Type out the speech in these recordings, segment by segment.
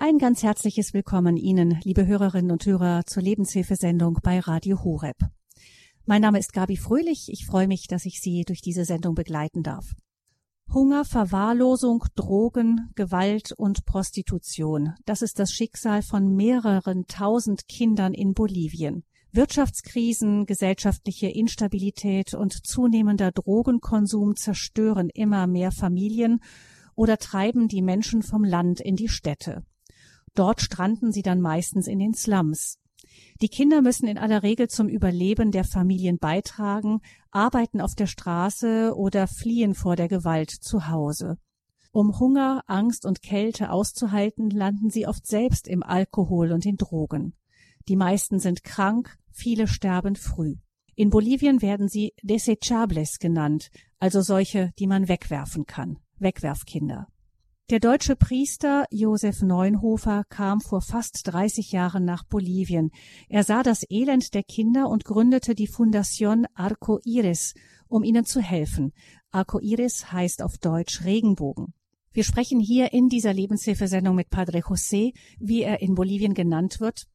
Ein ganz herzliches Willkommen Ihnen, liebe Hörerinnen und Hörer, zur Lebenshilfesendung bei Radio Horeb. Mein Name ist Gabi Fröhlich. Ich freue mich, dass ich Sie durch diese Sendung begleiten darf. Hunger, Verwahrlosung, Drogen, Gewalt und Prostitution. Das ist das Schicksal von mehreren tausend Kindern in Bolivien. Wirtschaftskrisen, gesellschaftliche Instabilität und zunehmender Drogenkonsum zerstören immer mehr Familien oder treiben die Menschen vom Land in die Städte. Dort stranden sie dann meistens in den Slums. Die Kinder müssen in aller Regel zum Überleben der Familien beitragen, arbeiten auf der Straße oder fliehen vor der Gewalt zu Hause. Um Hunger, Angst und Kälte auszuhalten, landen sie oft selbst im Alkohol und in Drogen. Die meisten sind krank, viele sterben früh. In Bolivien werden sie desechables genannt, also solche, die man wegwerfen kann, Wegwerfkinder. Der deutsche Priester Josef Neunhofer kam vor fast 30 Jahren nach Bolivien. Er sah das Elend der Kinder und gründete die Fundación Arco Iris, um ihnen zu helfen. Arco Iris heißt auf Deutsch Regenbogen. Wir sprechen hier in dieser Lebenshilfesendung mit Padre José, wie er in Bolivien genannt wird,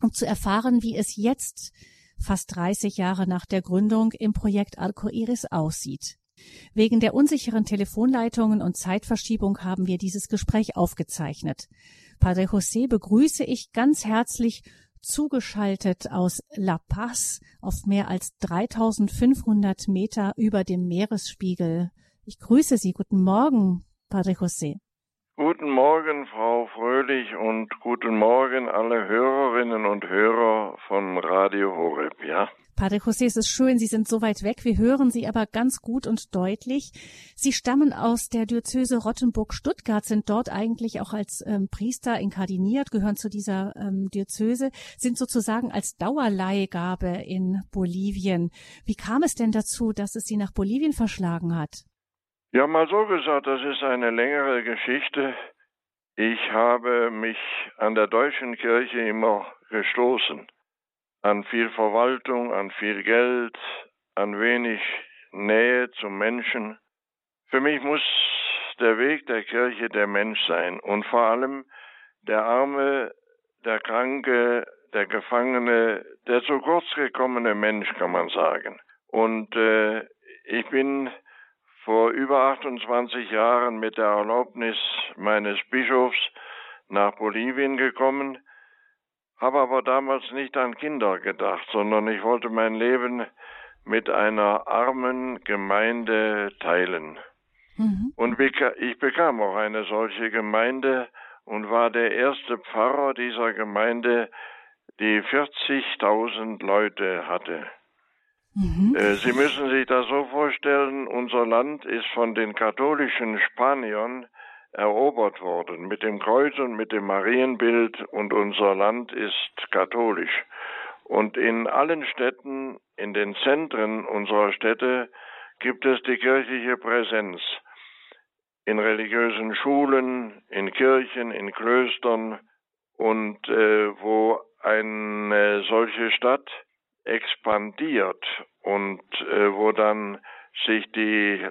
um zu erfahren, wie es jetzt, fast 30 Jahre nach der Gründung, im Projekt Arco Iris aussieht. Wegen der unsicheren Telefonleitungen und Zeitverschiebung haben wir dieses Gespräch aufgezeichnet. Padre José begrüße ich ganz herzlich zugeschaltet aus La Paz auf mehr als 3500 Meter über dem Meeresspiegel. Ich grüße Sie. Guten Morgen, Padre José. Guten Morgen, Frau Fröhlich, und guten Morgen alle Hörerinnen und Hörer von Radio Horeb, ja? Padre José, es ist schön, Sie sind so weit weg. Wir hören Sie aber ganz gut und deutlich. Sie stammen aus der Diözese Rottenburg-Stuttgart, sind dort eigentlich auch als ähm, Priester inkardiniert, gehören zu dieser ähm, Diözese, sind sozusagen als Dauerleihgabe in Bolivien. Wie kam es denn dazu, dass es Sie nach Bolivien verschlagen hat? Ja, mal so gesagt, das ist eine längere Geschichte. Ich habe mich an der deutschen Kirche immer gestoßen. An viel Verwaltung, an viel Geld, an wenig Nähe zum Menschen. Für mich muss der Weg der Kirche der Mensch sein und vor allem der Arme, der Kranke, der Gefangene, der zu kurz gekommene Mensch, kann man sagen. Und äh, ich bin vor über 28 Jahren mit der Erlaubnis meines Bischofs nach Bolivien gekommen, habe aber damals nicht an Kinder gedacht, sondern ich wollte mein Leben mit einer armen Gemeinde teilen. Mhm. Und ich bekam auch eine solche Gemeinde und war der erste Pfarrer dieser Gemeinde, die 40.000 Leute hatte. Mhm. Äh, Sie müssen sich das so vorstellen, unser Land ist von den katholischen Spaniern erobert worden mit dem Kreuz und mit dem Marienbild und unser Land ist katholisch. Und in allen Städten, in den Zentren unserer Städte gibt es die kirchliche Präsenz. In religiösen Schulen, in Kirchen, in Klöstern und äh, wo eine solche Stadt expandiert und äh, wo dann sich die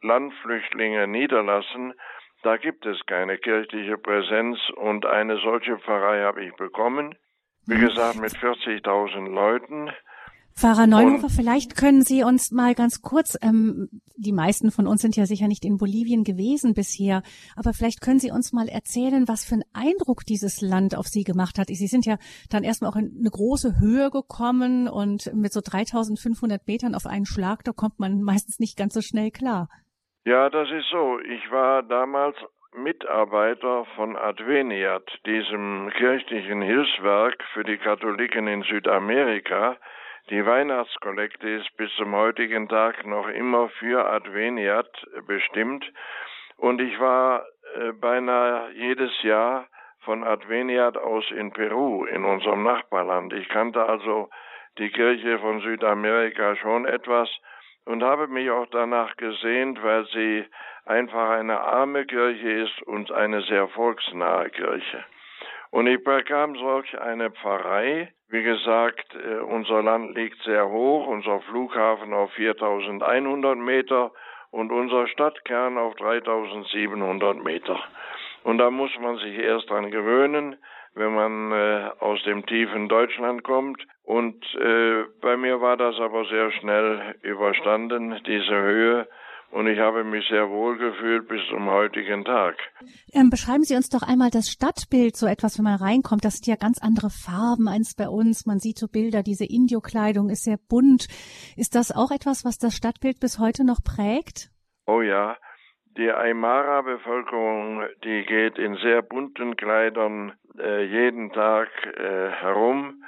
Landflüchtlinge niederlassen, da gibt es keine kirchliche Präsenz und eine solche Pfarrei habe ich bekommen. Wie mhm. gesagt, mit 40.000 Leuten. Pfarrer Neunhofer, vielleicht können Sie uns mal ganz kurz, ähm, die meisten von uns sind ja sicher nicht in Bolivien gewesen bisher, aber vielleicht können Sie uns mal erzählen, was für einen Eindruck dieses Land auf Sie gemacht hat. Sie sind ja dann erstmal auch in eine große Höhe gekommen und mit so 3500 Metern auf einen Schlag, da kommt man meistens nicht ganz so schnell klar. Ja, das ist so. Ich war damals Mitarbeiter von Adveniat, diesem kirchlichen Hilfswerk für die Katholiken in Südamerika, die Weihnachtskollekte ist bis zum heutigen Tag noch immer für Adveniat bestimmt und ich war äh, beinahe jedes Jahr von Adveniat aus in Peru, in unserem Nachbarland. Ich kannte also die Kirche von Südamerika schon etwas und habe mich auch danach gesehnt, weil sie einfach eine arme Kirche ist und eine sehr volksnahe Kirche. Und ich bekam solch eine Pfarrei. Wie gesagt, äh, unser Land liegt sehr hoch, unser Flughafen auf 4100 Meter und unser Stadtkern auf 3700 Meter. Und da muss man sich erst dran gewöhnen, wenn man äh, aus dem tiefen Deutschland kommt. Und äh, bei mir war das aber sehr schnell überstanden, diese Höhe. Und ich habe mich sehr wohl gefühlt bis zum heutigen Tag. Ähm, beschreiben Sie uns doch einmal das Stadtbild, so etwas, wenn man reinkommt. Das sind ja ganz andere Farben als bei uns. Man sieht so Bilder, diese Indio-Kleidung ist sehr bunt. Ist das auch etwas, was das Stadtbild bis heute noch prägt? Oh ja, die Aymara-Bevölkerung, die geht in sehr bunten Kleidern äh, jeden Tag äh, herum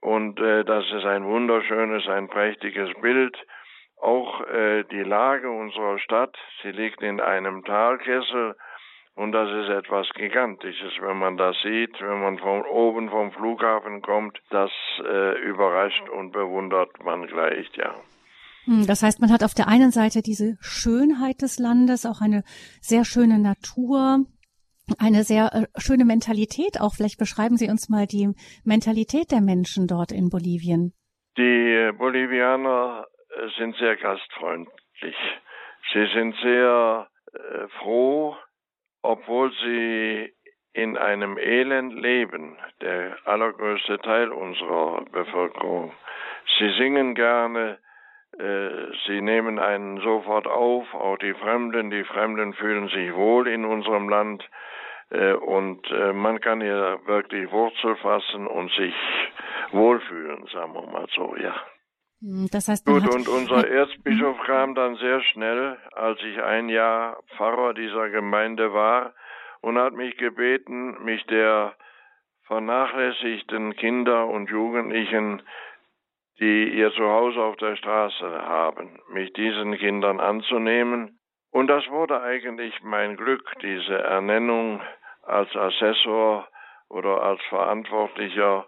und äh, das ist ein wunderschönes, ein prächtiges Bild. Auch äh, die Lage unserer Stadt, sie liegt in einem Talkessel und das ist etwas Gigantisches, wenn man das sieht, wenn man von oben vom Flughafen kommt, das äh, überrascht und bewundert man gleich, ja. Hm, das heißt, man hat auf der einen Seite diese Schönheit des Landes, auch eine sehr schöne Natur, eine sehr äh, schöne Mentalität auch. Vielleicht beschreiben Sie uns mal die Mentalität der Menschen dort in Bolivien. Die Bolivianer äh, sind sehr gastfreundlich. Sie sind sehr äh, froh, obwohl sie in einem Elend leben, der allergrößte Teil unserer Bevölkerung. Sie singen gerne, äh, sie nehmen einen sofort auf, auch die Fremden. Die Fremden fühlen sich wohl in unserem Land. Äh, und äh, man kann hier wirklich Wurzel fassen und sich wohlfühlen, sagen wir mal so, ja. Hm, das heißt, Gut, und unser Erzbischof kam dann sehr schnell, als ich ein Jahr Pfarrer dieser Gemeinde war, und hat mich gebeten, mich der vernachlässigten Kinder und Jugendlichen die ihr Zuhause auf der Straße haben, mich diesen Kindern anzunehmen. Und das wurde eigentlich mein Glück, diese Ernennung als Assessor oder als Verantwortlicher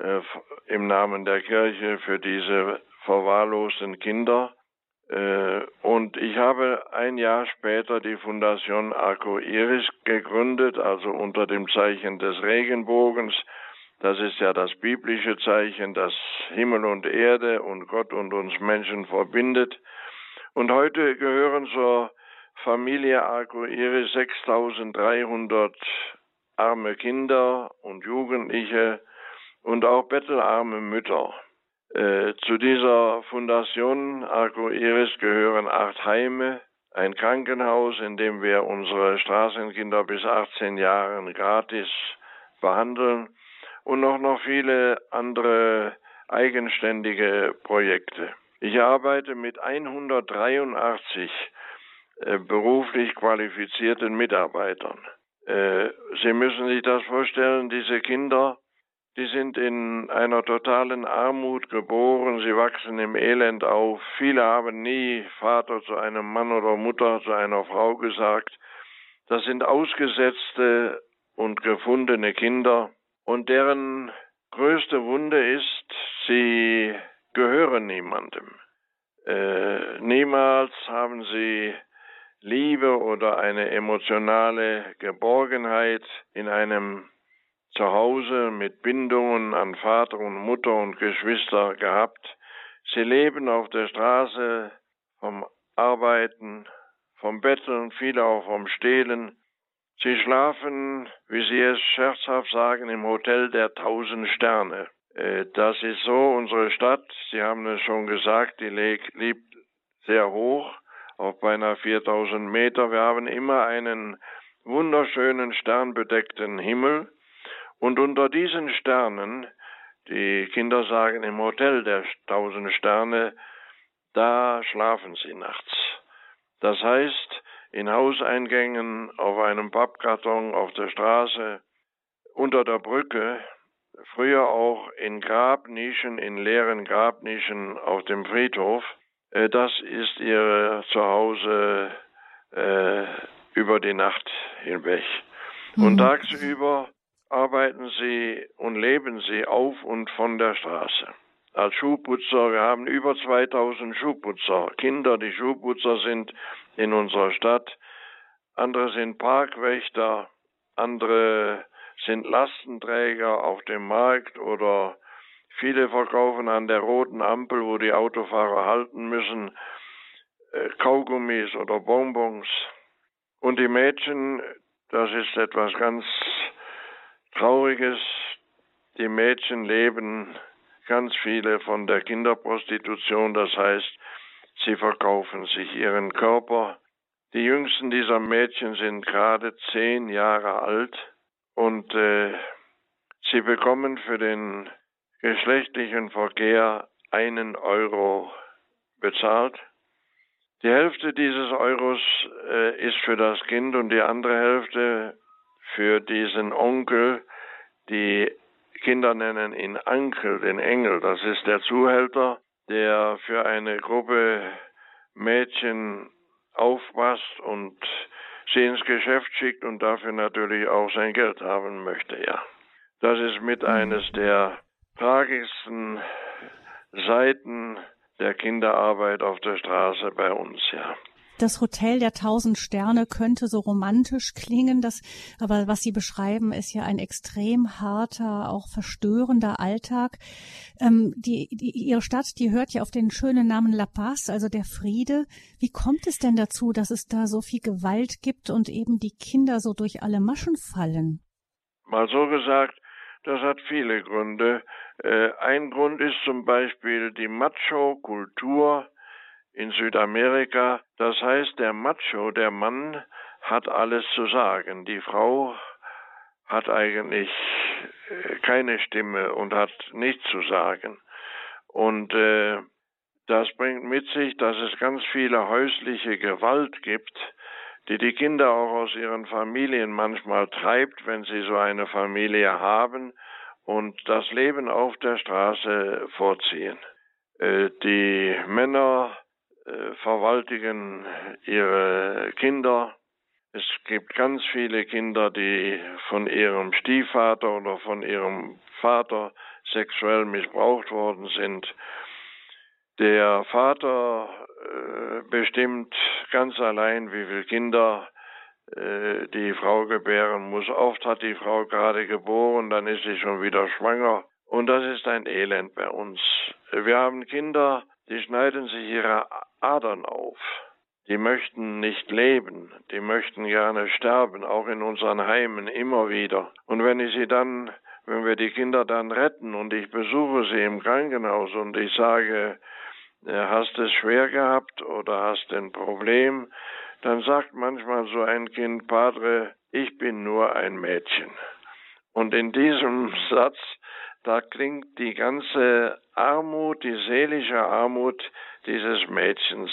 äh, im Namen der Kirche für diese verwahrlosten Kinder. Äh, und ich habe ein Jahr später die Fundation Arco Iris gegründet, also unter dem Zeichen des Regenbogens, das ist ja das biblische Zeichen, das Himmel und Erde und Gott und uns Menschen verbindet. Und heute gehören zur Familie Arcoiris 6300 arme Kinder und Jugendliche und auch bettelarme Mütter. Äh, zu dieser Fundation Arcoiris gehören acht Heime, ein Krankenhaus, in dem wir unsere Straßenkinder bis 18 Jahren gratis behandeln und auch noch viele andere eigenständige Projekte. Ich arbeite mit 183 äh, beruflich qualifizierten Mitarbeitern. Äh, Sie müssen sich das vorstellen, diese Kinder, die sind in einer totalen Armut geboren, sie wachsen im Elend auf. Viele haben nie Vater zu einem Mann oder Mutter zu einer Frau gesagt. Das sind ausgesetzte und gefundene Kinder, und deren größte Wunde ist, sie gehören niemandem. Äh, niemals haben sie Liebe oder eine emotionale Geborgenheit in einem Zuhause mit Bindungen an Vater und Mutter und Geschwister gehabt. Sie leben auf der Straße vom Arbeiten, vom Betteln, viele auch vom Stehlen. Sie schlafen, wie Sie es scherzhaft sagen, im Hotel der tausend Sterne. Äh, das ist so unsere Stadt. Sie haben es schon gesagt, die liegt sehr hoch, auf beinahe 4000 Meter. Wir haben immer einen wunderschönen sternbedeckten Himmel. Und unter diesen Sternen, die Kinder sagen im Hotel der tausend Sterne, da schlafen sie nachts. Das heißt, in Hauseingängen, auf einem Pappkarton, auf der Straße, unter der Brücke, früher auch in Grabnischen, in leeren Grabnischen auf dem Friedhof. Äh, das ist ihr Zuhause äh, über die Nacht hinweg. Mhm. Und tagsüber arbeiten sie und leben sie auf und von der Straße. Als Schuhputzer, wir haben über 2000 Schuhputzer, Kinder, die Schuhputzer sind, in unserer Stadt. Andere sind Parkwächter, andere sind Lastenträger auf dem Markt oder viele verkaufen an der roten Ampel, wo die Autofahrer halten müssen, äh, Kaugummis oder Bonbons. Und die Mädchen, das ist etwas ganz Trauriges. Die Mädchen leben ganz viele von der Kinderprostitution, das heißt, sie verkaufen sich ihren Körper. Die jüngsten dieser Mädchen sind gerade zehn Jahre alt und äh, sie bekommen für den geschlechtlichen Verkehr einen Euro bezahlt. Die Hälfte dieses Euros äh, ist für das Kind und die andere Hälfte für diesen Onkel. Die Kinder nennen ihn Ankel, den Engel. Das ist der Zuhälter, der für eine Gruppe Mädchen aufpasst und sie ins Geschäft schickt und dafür natürlich auch sein Geld haben möchte, ja. Das ist mit mhm. eines der tragischsten Seiten der Kinderarbeit auf der Straße bei uns, ja. Das Hotel der tausend Sterne könnte so romantisch klingen, das, aber was Sie beschreiben, ist ja ein extrem harter, auch verstörender Alltag. Ähm, die, die, Ihre Stadt, die hört ja auf den schönen Namen La Paz, also der Friede. Wie kommt es denn dazu, dass es da so viel Gewalt gibt und eben die Kinder so durch alle Maschen fallen? Mal so gesagt, das hat viele Gründe. Äh, ein Grund ist zum Beispiel die Macho-Kultur in Südamerika. Das heißt, der Macho, der Mann, hat alles zu sagen. Die Frau hat eigentlich äh, keine Stimme und hat nichts zu sagen. Und äh, das bringt mit sich, dass es ganz viele häusliche Gewalt gibt, die die Kinder auch aus ihren Familien manchmal treibt, wenn sie so eine Familie haben und das Leben auf der Straße vorziehen. Äh, die Männer äh, verwaltigen ihre Kinder. Es gibt ganz viele Kinder, die von ihrem Stiefvater oder von ihrem Vater sexuell missbraucht worden sind. Der Vater äh, bestimmt ganz allein, wie viele Kinder äh, die Frau gebären muss. Oft hat die Frau gerade geboren, dann ist sie schon wieder schwanger. Und das ist ein Elend bei uns. Wir haben Kinder, die schneiden sich ihre Adern auf. Die möchten nicht leben, die möchten gerne sterben, auch in unseren Heimen immer wieder. Und wenn ich sie dann, wenn wir die Kinder dann retten und ich besuche sie im Krankenhaus und ich sage, äh, hast es schwer gehabt oder hast ein Problem, dann sagt manchmal so ein Kind, Padre, ich bin nur ein Mädchen. Und in diesem Satz, da klingt die ganze Armut, die seelische Armut dieses Mädchens.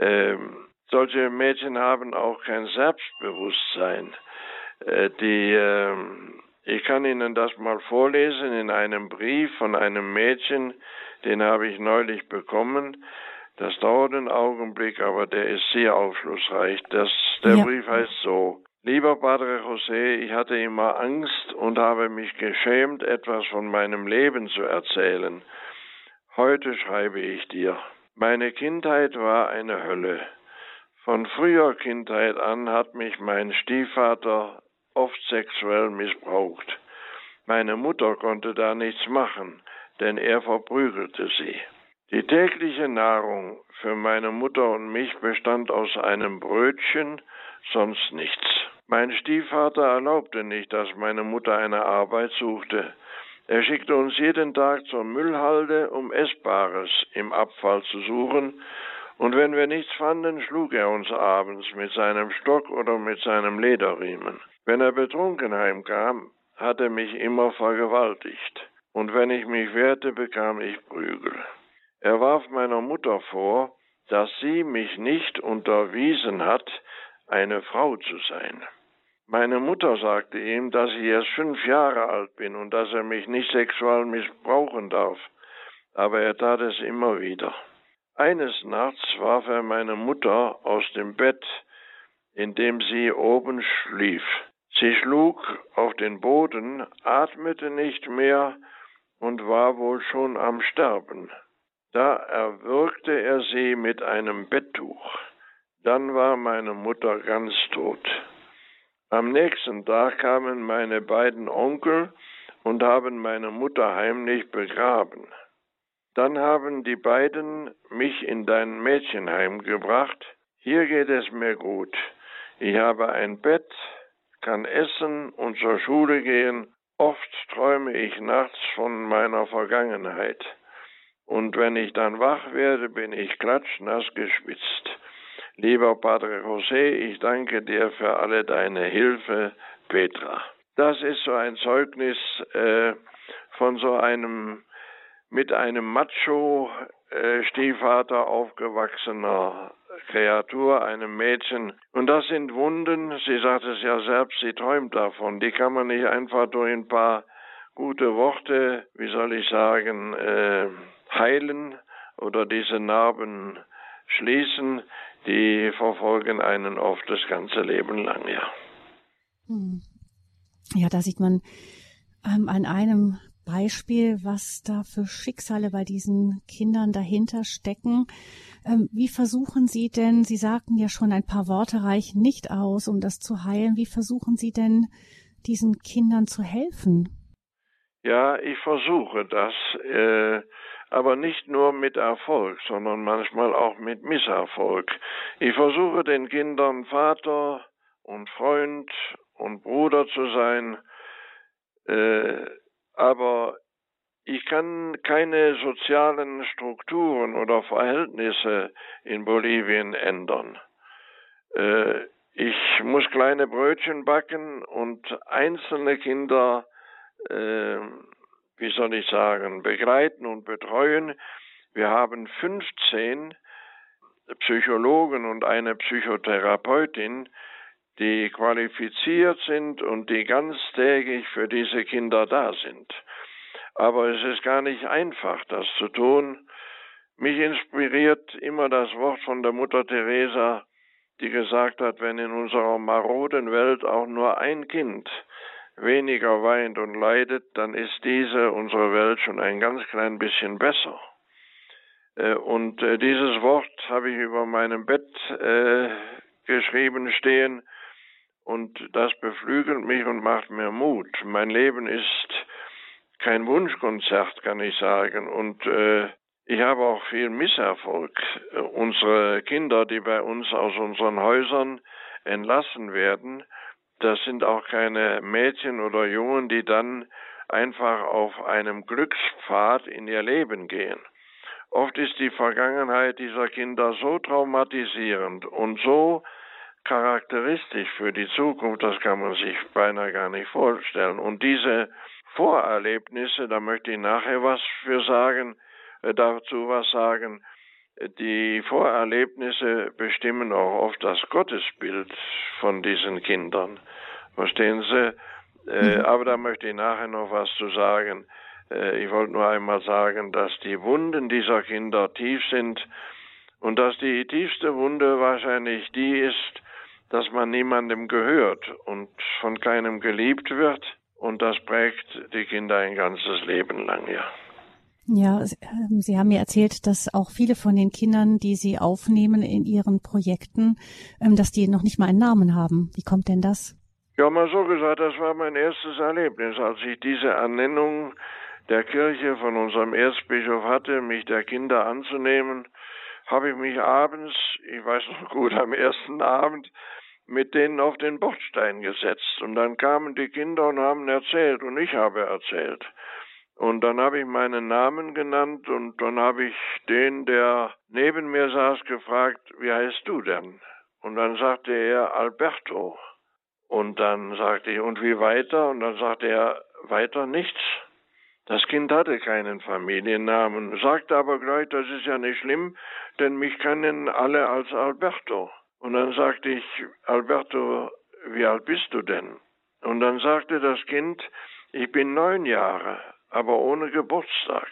Ähm, solche Mädchen haben auch kein Selbstbewusstsein. Äh, die, äh, ich kann Ihnen das mal vorlesen in einem Brief von einem Mädchen, den habe ich neulich bekommen. Das dauert einen Augenblick, aber der ist sehr aufschlussreich. Das, der ja. Brief heißt so. Lieber Padre José, ich hatte immer Angst und habe mich geschämt, etwas von meinem Leben zu erzählen. Heute schreibe ich dir. Meine Kindheit war eine Hölle. Von früher Kindheit an hat mich mein Stiefvater oft sexuell missbraucht. Meine Mutter konnte da nichts machen, denn er verprügelte sie. Die tägliche Nahrung für meine Mutter und mich bestand aus einem Brötchen, sonst nichts. Mein Stiefvater erlaubte nicht, dass meine Mutter eine Arbeit suchte. Er schickte uns jeden Tag zur Müllhalde, um Essbares im Abfall zu suchen, und wenn wir nichts fanden, schlug er uns abends mit seinem Stock oder mit seinem Lederriemen. Wenn er betrunken heimkam, hat er mich immer vergewaltigt, und wenn ich mich wehrte, bekam ich Prügel. Er warf meiner Mutter vor, dass sie mich nicht unterwiesen hat, eine Frau zu sein. Meine Mutter sagte ihm, dass ich erst fünf Jahre alt bin und dass er mich nicht sexuell missbrauchen darf, aber er tat es immer wieder. Eines Nachts warf er meine Mutter aus dem Bett, in dem sie oben schlief. Sie schlug auf den Boden, atmete nicht mehr und war wohl schon am Sterben. Da erwürgte er sie mit einem Betttuch. Dann war meine Mutter ganz tot. Am nächsten Tag kamen meine beiden Onkel und haben meine Mutter heimlich begraben. Dann haben die beiden mich in dein Mädchenheim gebracht. Hier geht es mir gut. Ich habe ein Bett, kann essen und zur Schule gehen. Oft träume ich nachts von meiner Vergangenheit. Und wenn ich dann wach werde, bin ich klatschnass geschwitzt. Lieber Padre José, ich danke dir für alle deine Hilfe, Petra. Das ist so ein Zeugnis äh, von so einem mit einem Macho äh, Stiefvater aufgewachsener Kreatur, einem Mädchen. Und das sind Wunden, sie sagt es ja selbst, sie träumt davon. Die kann man nicht einfach durch ein paar gute Worte, wie soll ich sagen, äh, heilen oder diese Narben schließen. Die verfolgen einen oft das ganze Leben lang, ja. Hm. Ja, da sieht man ähm, an einem Beispiel, was da für Schicksale bei diesen Kindern dahinter stecken. Ähm, wie versuchen Sie denn, Sie sagten ja schon, ein paar Worte reichen nicht aus, um das zu heilen. Wie versuchen Sie denn, diesen Kindern zu helfen? Ja, ich versuche das, äh, aber nicht nur mit Erfolg, sondern manchmal auch mit Misserfolg. Ich versuche den Kindern Vater und Freund und Bruder zu sein, äh, aber ich kann keine sozialen Strukturen oder Verhältnisse in Bolivien ändern. Äh, ich muss kleine Brötchen backen und einzelne Kinder, äh, wie soll ich sagen, begleiten und betreuen. Wir haben 15 Psychologen und eine Psychotherapeutin, die qualifiziert sind und die ganztägig für diese Kinder da sind. Aber es ist gar nicht einfach, das zu tun. Mich inspiriert immer das Wort von der Mutter Teresa, die gesagt hat, wenn in unserer maroden Welt auch nur ein Kind weniger weint und leidet, dann ist diese, unsere Welt, schon ein ganz klein bisschen besser. Äh, und äh, dieses Wort habe ich über meinem Bett äh, geschrieben stehen und das beflügelt mich und macht mir Mut. Mein Leben ist kein Wunschkonzert, kann ich sagen. Und ich habe auch viel Misserfolg. Unsere Kinder, die bei uns aus unseren Häusern entlassen werden, das sind auch keine Mädchen oder Jungen, die dann einfach auf einem Glückspfad in ihr Leben gehen. Oft ist die Vergangenheit dieser Kinder so traumatisierend und so charakteristisch für die Zukunft, das kann man sich beinahe gar nicht vorstellen. Und diese Vorerlebnisse, da möchte ich nachher was für sagen, äh, dazu was sagen, die Vorerlebnisse bestimmen auch oft das Gottesbild von diesen Kindern. Verstehen Sie? Äh, mhm. aber da möchte ich nachher noch was zu sagen. Äh, ich wollte nur einmal sagen, dass die Wunden dieser Kinder tief sind und dass die tiefste Wunde wahrscheinlich die ist, dass man niemandem gehört und von keinem geliebt wird. Und das prägt die Kinder ein ganzes Leben lang, ja. Ja, ähm, Sie haben mir erzählt, dass auch viele von den Kindern, die Sie aufnehmen in Ihren Projekten, ähm, dass die noch nicht mal einen Namen haben. Wie kommt denn das? Ja, mal so gesagt, das war mein erstes Erlebnis, als ich diese Ernennung der Kirche von unserem Erzbischof hatte, mich der Kinder anzunehmen, habe ich mich abends, ich weiß noch gut, am ersten Abend mit denen auf den Bordstein gesetzt. Und dann kamen die Kinder und haben erzählt und ich habe erzählt. Und dann habe ich meinen Namen genannt und dann habe ich den, der neben mir saß, gefragt, wie heißt du denn? Und dann sagte er Alberto. Und dann sagte ich, und wie weiter? Und dann sagte er, weiter nichts. Das Kind hatte keinen Familiennamen, sagte aber gleich, das ist ja nicht schlimm, denn mich kennen alle als Alberto. Und dann sagte ich, Alberto, wie alt bist du denn? Und dann sagte das Kind, ich bin neun Jahre, aber ohne Geburtstag.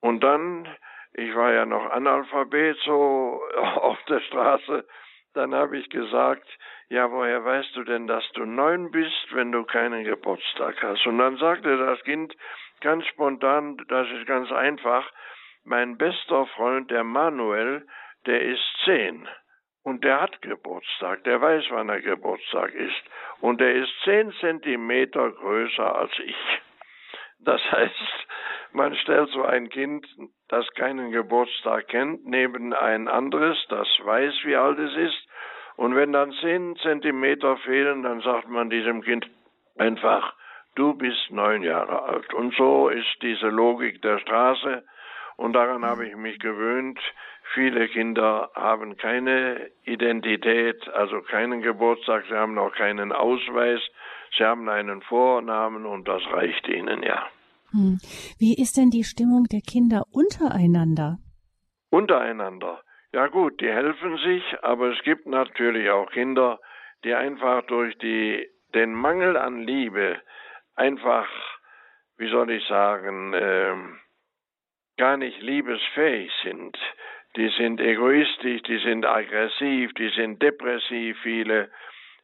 Und dann, ich war ja noch Analphabet so auf der Straße, dann habe ich gesagt, ja, woher weißt du denn, dass du neun bist, wenn du keinen Geburtstag hast? Und dann sagte das Kind ganz spontan, das ist ganz einfach, mein bester Freund, der Manuel, der ist zehn. Und der hat Geburtstag, der weiß, wann er Geburtstag ist. Und er ist zehn Zentimeter größer als ich. Das heißt, man stellt so ein Kind, das keinen Geburtstag kennt, neben ein anderes, das weiß, wie alt es ist. Und wenn dann zehn Zentimeter fehlen, dann sagt man diesem Kind einfach, du bist neun Jahre alt. Und so ist diese Logik der Straße. Und daran habe ich mich gewöhnt. Viele Kinder haben keine Identität, also keinen Geburtstag, sie haben noch keinen Ausweis, sie haben einen Vornamen und das reicht ihnen ja. Hm. Wie ist denn die Stimmung der Kinder untereinander? Untereinander. Ja gut, die helfen sich, aber es gibt natürlich auch Kinder, die einfach durch die, den Mangel an Liebe einfach, wie soll ich sagen, äh, gar nicht liebesfähig sind. Die sind egoistisch, die sind aggressiv, die sind depressiv, viele.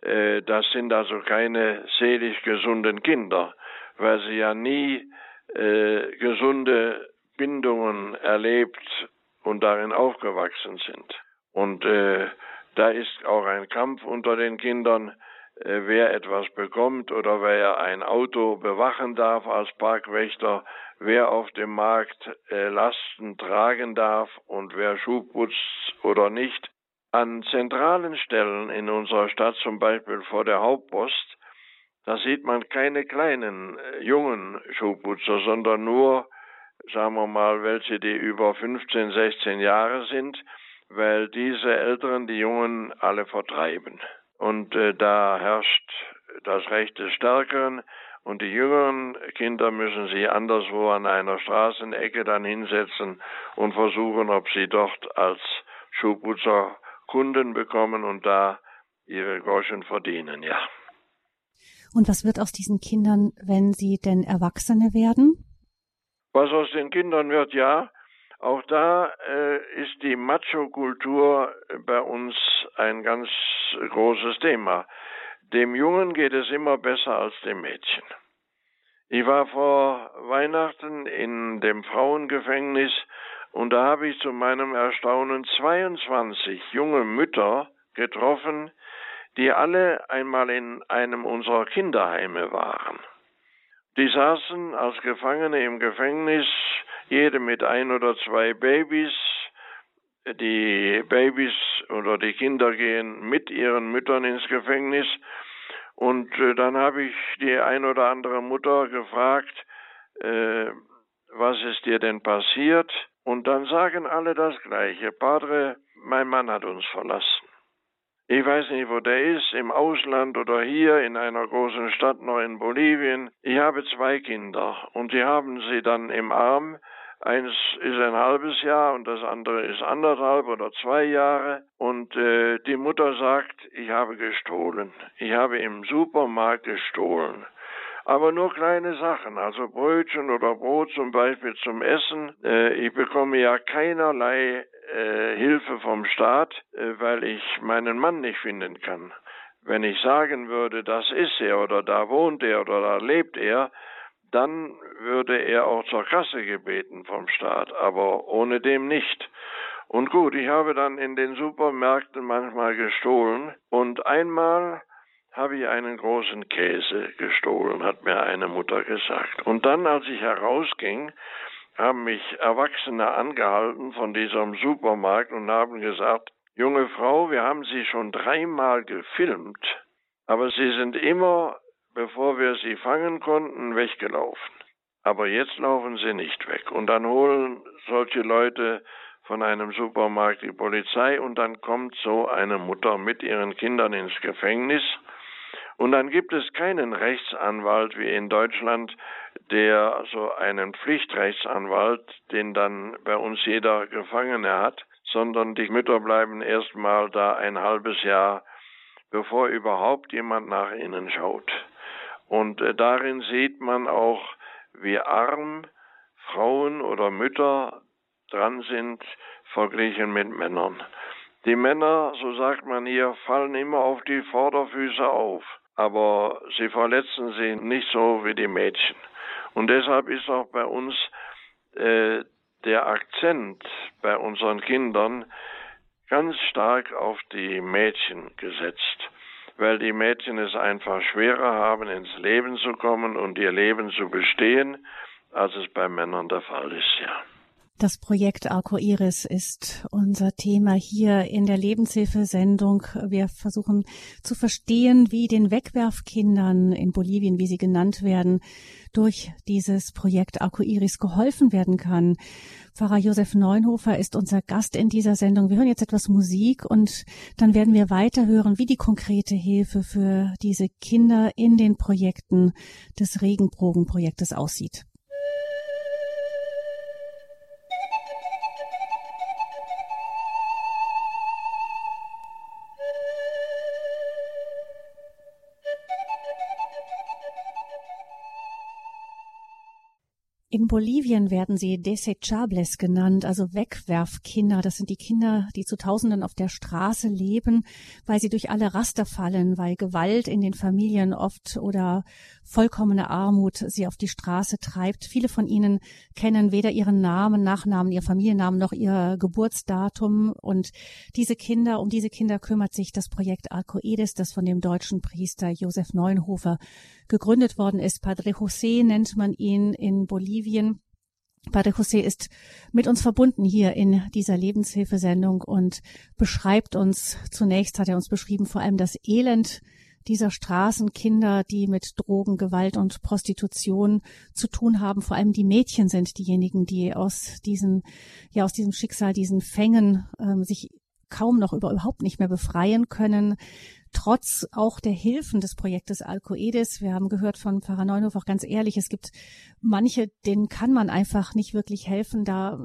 Äh, das sind also keine seelisch gesunden Kinder, weil sie ja nie äh, gesunde Bindungen erlebt und darin aufgewachsen sind. Und äh, da ist auch ein Kampf unter den Kindern, äh, wer etwas bekommt oder wer ein Auto bewachen darf als Parkwächter, wer auf dem Markt äh, Lasten tragen darf und wer Schuh putzt oder nicht. An zentralen Stellen in unserer Stadt, zum Beispiel vor der Hauptpost, da sieht man keine kleinen äh, jungen Schuhputzer, sondern nur, sagen wir mal, welche, die über 15, 16 Jahre sind, weil diese Älteren die Jungen alle vertreiben. Und äh, da herrscht das Recht des Stärkeren und die jüngeren Kinder müssen sich anderswo an einer Straßenecke dann hinsetzen und versuchen, ob sie dort als Schuhputzer Kunden bekommen und da ihre Groschen verdienen, ja. Und was wird aus diesen Kindern, wenn sie denn Erwachsene werden? Was aus den Kindern wird, ja. Auch da äh, ist die Macho-Kultur bei uns ein ganz großes Thema. Dem Jungen geht es immer besser als dem Mädchen. Ich war vor Weihnachten in dem Frauengefängnis und da habe ich zu meinem Erstaunen 22 junge Mütter getroffen, die alle einmal in einem unserer Kinderheime waren. Die saßen als Gefangene im Gefängnis, jede mit ein oder zwei Babys. Die Babys oder die Kinder gehen mit ihren Müttern ins Gefängnis. Und äh, dann habe ich die ein oder andere Mutter gefragt, äh, was ist dir denn passiert? Und dann sagen alle das Gleiche. Padre, mein Mann hat uns verlassen. Ich weiß nicht, wo der ist, im Ausland oder hier in einer großen Stadt noch in Bolivien. Ich habe zwei Kinder und die haben sie dann im Arm. Eins ist ein halbes Jahr und das andere ist anderthalb oder zwei Jahre. Und äh, die Mutter sagt, ich habe gestohlen. Ich habe im Supermarkt gestohlen aber nur kleine Sachen, also Brötchen oder Brot zum Beispiel zum Essen. Äh, ich bekomme ja keinerlei äh, Hilfe vom Staat, äh, weil ich meinen Mann nicht finden kann. Wenn ich sagen würde, das ist er oder da wohnt er oder da lebt er, dann würde er auch zur Kasse gebeten vom Staat, aber ohne dem nicht. Und gut, ich habe dann in den Supermärkten manchmal gestohlen und einmal habe ich einen großen Käse gestohlen, hat mir eine Mutter gesagt. Und dann, als ich herausging, haben mich Erwachsene angehalten von diesem Supermarkt und haben gesagt, junge Frau, wir haben Sie schon dreimal gefilmt, aber Sie sind immer, bevor wir Sie fangen konnten, weggelaufen. Aber jetzt laufen Sie nicht weg. Und dann holen solche Leute von einem Supermarkt die Polizei und dann kommt so eine Mutter mit ihren Kindern ins Gefängnis und dann gibt es keinen Rechtsanwalt wie in Deutschland, der so einen Pflichtrechtsanwalt, den dann bei uns jeder Gefangene hat, sondern die Mütter bleiben erstmal da ein halbes Jahr, bevor überhaupt jemand nach ihnen schaut. Und äh, darin sieht man auch, wie arm Frauen oder Mütter dran sind, verglichen mit Männern. Die Männer, so sagt man hier, fallen immer auf die Vorderfüße auf aber sie verletzen sie nicht so wie die Mädchen. Und deshalb ist auch bei uns äh, der Akzent bei unseren Kindern ganz stark auf die Mädchen gesetzt, weil die Mädchen es einfach schwerer haben, ins Leben zu kommen und ihr Leben zu bestehen, als es bei Männern der Fall ist, ja. Das Projekt Arcoiris ist unser Thema hier in der Lebenshilfesendung. Wir versuchen zu verstehen, wie den Wegwerfkindern in Bolivien, wie sie genannt werden, durch dieses Projekt Arcoiris geholfen werden kann. Pfarrer Josef Neunhofer ist unser Gast in dieser Sendung. Wir hören jetzt etwas Musik und dann werden wir weiterhören, wie die konkrete Hilfe für diese Kinder in den Projekten des Regenbogenprojektes aussieht. In Bolivien werden sie desechables genannt, also Wegwerfkinder. Das sind die Kinder, die zu Tausenden auf der Straße leben, weil sie durch alle Raster fallen, weil Gewalt in den Familien oft oder vollkommene Armut sie auf die Straße treibt. Viele von ihnen kennen weder ihren Namen, Nachnamen, ihr Familiennamen noch ihr Geburtsdatum. Und diese Kinder, um diese Kinder kümmert sich das Projekt Arcoedes, das von dem deutschen Priester Josef Neunhofer gegründet worden ist. Padre José nennt man ihn in Bolivien. Padre José ist mit uns verbunden hier in dieser Lebenshilfesendung und beschreibt uns, zunächst hat er uns beschrieben, vor allem das Elend dieser Straßenkinder, die mit Drogen, Gewalt und Prostitution zu tun haben. Vor allem die Mädchen sind diejenigen, die aus diesen, ja, aus diesem Schicksal, diesen Fängen ähm, sich kaum noch über, überhaupt nicht mehr befreien können trotz auch der Hilfen des Projektes Alcoedes. Wir haben gehört von Pfarrer Neunhof auch ganz ehrlich, es gibt manche, denen kann man einfach nicht wirklich helfen, da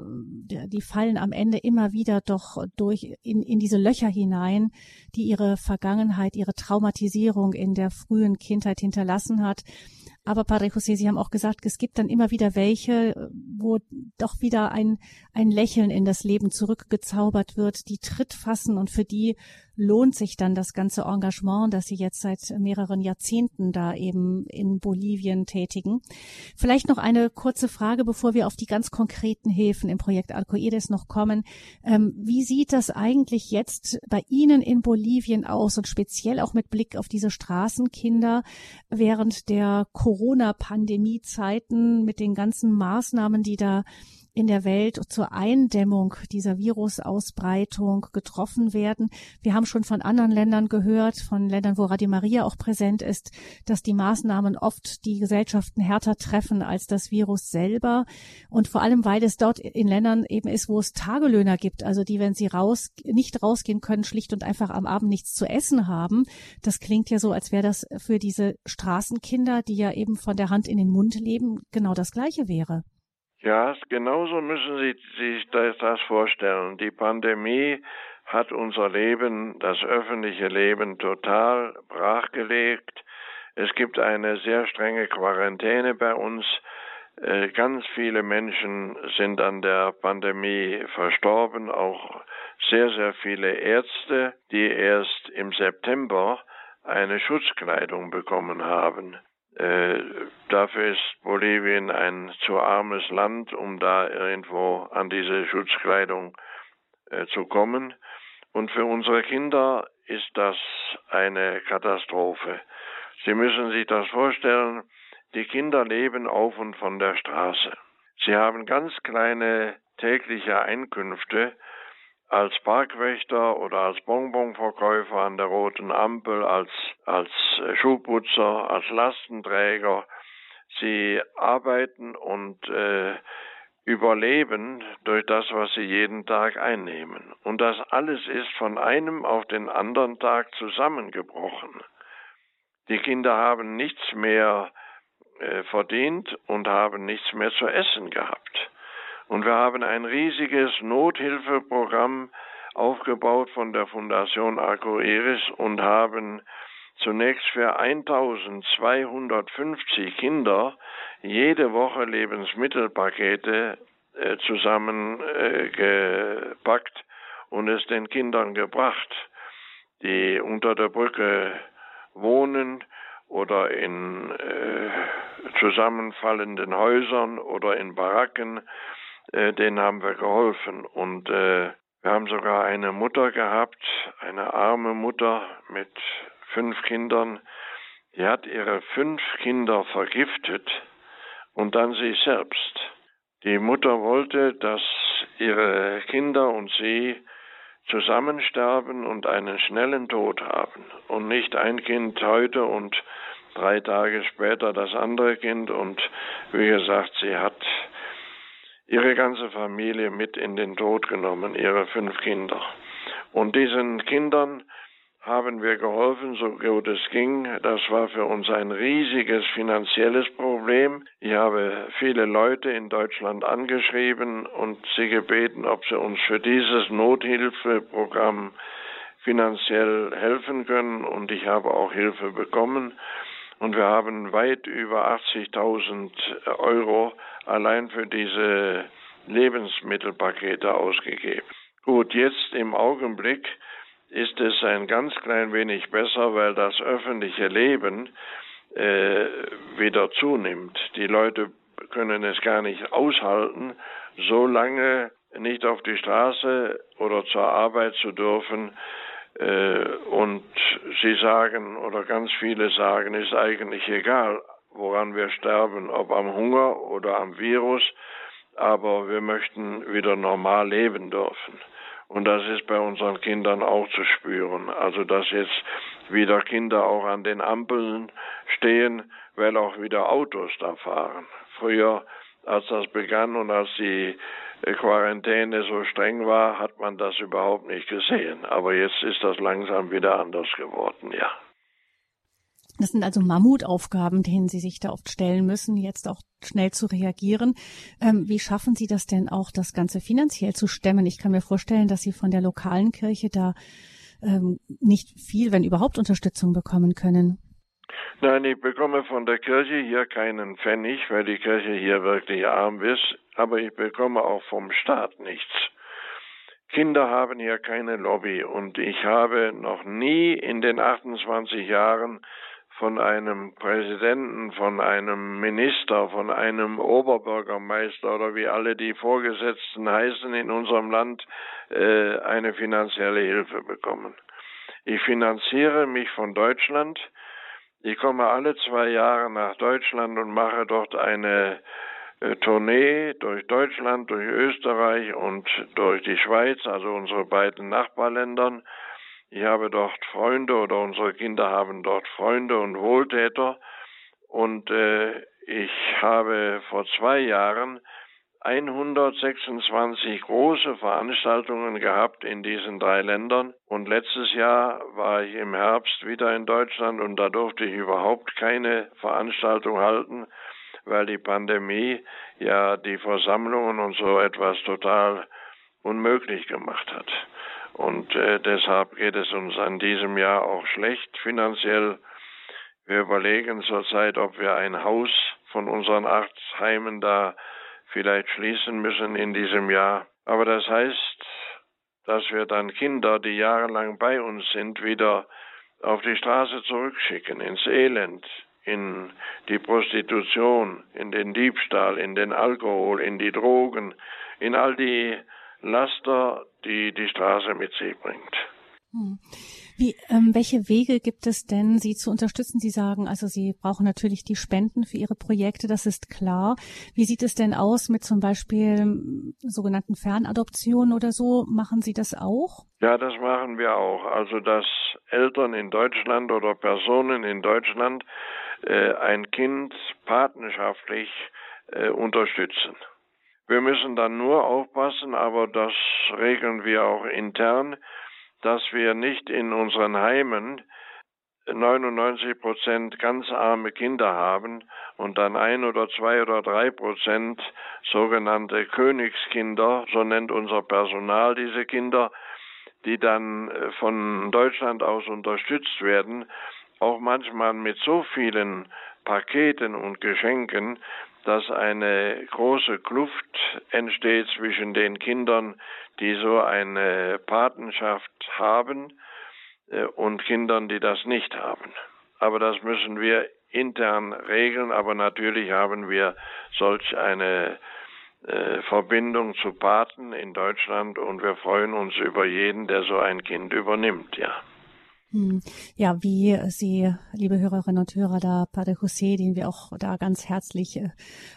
die fallen am Ende immer wieder doch durch in, in diese Löcher hinein, die ihre Vergangenheit, ihre Traumatisierung in der frühen Kindheit hinterlassen hat. Aber Padre José, Sie haben auch gesagt, es gibt dann immer wieder welche, wo doch wieder ein, ein Lächeln in das Leben zurückgezaubert wird, die Tritt fassen und für die lohnt sich dann das ganze Engagement, das Sie jetzt seit mehreren Jahrzehnten da eben in Bolivien tätigen. Vielleicht noch eine kurze Frage, bevor wir auf die ganz konkreten Hilfen im Projekt Alcoedes noch kommen. Ähm, wie sieht das eigentlich jetzt bei Ihnen in Bolivien aus und speziell auch mit Blick auf diese Straßenkinder während der Corona-Pandemie-Zeiten mit den ganzen Maßnahmen, die da in der Welt zur Eindämmung dieser Virusausbreitung getroffen werden. Wir haben schon von anderen Ländern gehört, von Ländern, wo Radio Maria auch präsent ist, dass die Maßnahmen oft die Gesellschaften härter treffen als das Virus selber. Und vor allem, weil es dort in Ländern eben ist, wo es Tagelöhner gibt, also die, wenn sie raus, nicht rausgehen können, schlicht und einfach am Abend nichts zu essen haben. Das klingt ja so, als wäre das für diese Straßenkinder, die ja eben von der Hand in den Mund leben, genau das Gleiche wäre. Ja, genauso müssen Sie sich das vorstellen. Die Pandemie hat unser Leben, das öffentliche Leben total brachgelegt. Es gibt eine sehr strenge Quarantäne bei uns. Äh, ganz viele Menschen sind an der Pandemie verstorben, auch sehr, sehr viele Ärzte, die erst im September eine Schutzkleidung bekommen haben. Äh, dafür ist Bolivien ein zu armes Land, um da irgendwo an diese Schutzkleidung äh, zu kommen. Und für unsere Kinder ist das eine Katastrophe. Sie müssen sich das vorstellen, die Kinder leben auf und von der Straße. Sie haben ganz kleine tägliche Einkünfte, als Parkwächter oder als Bonbonverkäufer an der roten Ampel, als, als Schuhputzer, als Lastenträger. Sie arbeiten und äh, überleben durch das, was sie jeden Tag einnehmen. Und das alles ist von einem auf den anderen Tag zusammengebrochen. Die Kinder haben nichts mehr äh, verdient und haben nichts mehr zu essen gehabt. Und wir haben ein riesiges Nothilfeprogramm aufgebaut von der Fundation Arcoiris und haben zunächst für 1250 Kinder jede Woche Lebensmittelpakete äh, zusammengepackt äh, und es den Kindern gebracht, die unter der Brücke wohnen oder in äh, zusammenfallenden Häusern oder in Baracken äh, denen haben wir geholfen. Und äh, wir haben sogar eine Mutter gehabt, eine arme Mutter mit fünf Kindern. Die hat ihre fünf Kinder vergiftet und dann sie selbst. Die Mutter wollte, dass ihre Kinder und sie zusammen sterben und einen schnellen Tod haben und nicht ein Kind heute und drei Tage später das andere Kind und wie gesagt, sie hat ihre ganze Familie mit in den Tod genommen, ihre fünf Kinder. Und diesen Kindern haben wir geholfen, so gut es ging. Das war für uns ein riesiges finanzielles Problem. Ich habe viele Leute in Deutschland angeschrieben und sie gebeten, ob sie uns für dieses Nothilfeprogramm finanziell helfen können und ich habe auch Hilfe bekommen und wir haben weit über 80.000 Euro allein für diese Lebensmittelpakete ausgegeben. Gut, jetzt im Augenblick ist es ein ganz klein wenig besser, weil das öffentliche Leben äh, wieder zunimmt. Die Leute können es gar nicht aushalten, so lange nicht auf die Straße oder zur Arbeit zu dürfen. Äh, und sie sagen, oder ganz viele sagen, ist eigentlich egal, woran wir sterben, ob am Hunger oder am Virus, aber wir möchten wieder normal leben dürfen. Und das ist bei unseren Kindern auch zu spüren. Also, dass jetzt wieder Kinder auch an den Ampeln stehen, weil auch wieder Autos da fahren. Früher, als das begann und als die Quarantäne so streng war, hat man das überhaupt nicht gesehen. Aber jetzt ist das langsam wieder anders geworden, ja. Das sind also Mammutaufgaben, denen Sie sich da oft stellen müssen, jetzt auch schnell zu reagieren. Ähm, wie schaffen Sie das denn auch, das Ganze finanziell zu stemmen? Ich kann mir vorstellen, dass Sie von der lokalen Kirche da ähm, nicht viel, wenn überhaupt, Unterstützung bekommen können. Nein, ich bekomme von der Kirche hier keinen Pfennig, weil die Kirche hier wirklich arm ist, aber ich bekomme auch vom Staat nichts. Kinder haben hier keine Lobby und ich habe noch nie in den 28 Jahren von einem Präsidenten, von einem Minister, von einem Oberbürgermeister oder wie alle die Vorgesetzten heißen in unserem Land äh, eine finanzielle Hilfe bekommen. Ich finanziere mich von Deutschland. Ich komme alle zwei Jahre nach Deutschland und mache dort eine äh, Tournee durch Deutschland, durch Österreich und durch die Schweiz, also unsere beiden Nachbarländern ich habe dort Freunde oder unsere Kinder haben dort Freunde und Wohltäter. Und äh, ich habe vor zwei Jahren 126 große Veranstaltungen gehabt in diesen drei Ländern. Und letztes Jahr war ich im Herbst wieder in Deutschland und da durfte ich überhaupt keine Veranstaltung halten, weil die Pandemie ja die Versammlungen und so etwas total unmöglich gemacht hat. Und äh, deshalb geht es uns an diesem Jahr auch schlecht finanziell. Wir überlegen zurzeit, ob wir ein Haus von unseren acht Heimen da vielleicht schließen müssen in diesem Jahr. Aber das heißt, dass wir dann Kinder, die jahrelang bei uns sind, wieder auf die Straße zurückschicken, ins Elend, in die Prostitution, in den Diebstahl, in den Alkohol, in die Drogen, in all die Laster, die die Straße mit sich bringt. Hm. Wie, ähm, welche Wege gibt es denn, Sie zu unterstützen? Sie sagen, also Sie brauchen natürlich die Spenden für Ihre Projekte, das ist klar. Wie sieht es denn aus mit zum Beispiel hm, sogenannten Fernadoptionen oder so? Machen Sie das auch? Ja, das machen wir auch. Also, dass Eltern in Deutschland oder Personen in Deutschland äh, ein Kind patenschaftlich äh, unterstützen. Wir müssen dann nur aufpassen, aber das regeln wir auch intern, dass wir nicht in unseren Heimen 99 Prozent ganz arme Kinder haben und dann ein oder zwei oder drei Prozent sogenannte Königskinder, so nennt unser Personal diese Kinder, die dann äh, von Deutschland aus unterstützt werden, auch manchmal mit so vielen Paketen und Geschenken, dass eine große Kluft entsteht zwischen den Kindern, die so eine Patenschaft haben, äh, und Kindern, die das nicht haben. Aber das müssen wir intern regeln, aber natürlich haben wir solch eine äh, Verbindung zu Paten in Deutschland und wir freuen uns über jeden, der so ein Kind übernimmt, ja. Hm. Ja, wie Sie, liebe Hörerinnen und Hörer, da Padre José, den wir auch da ganz herzlich äh,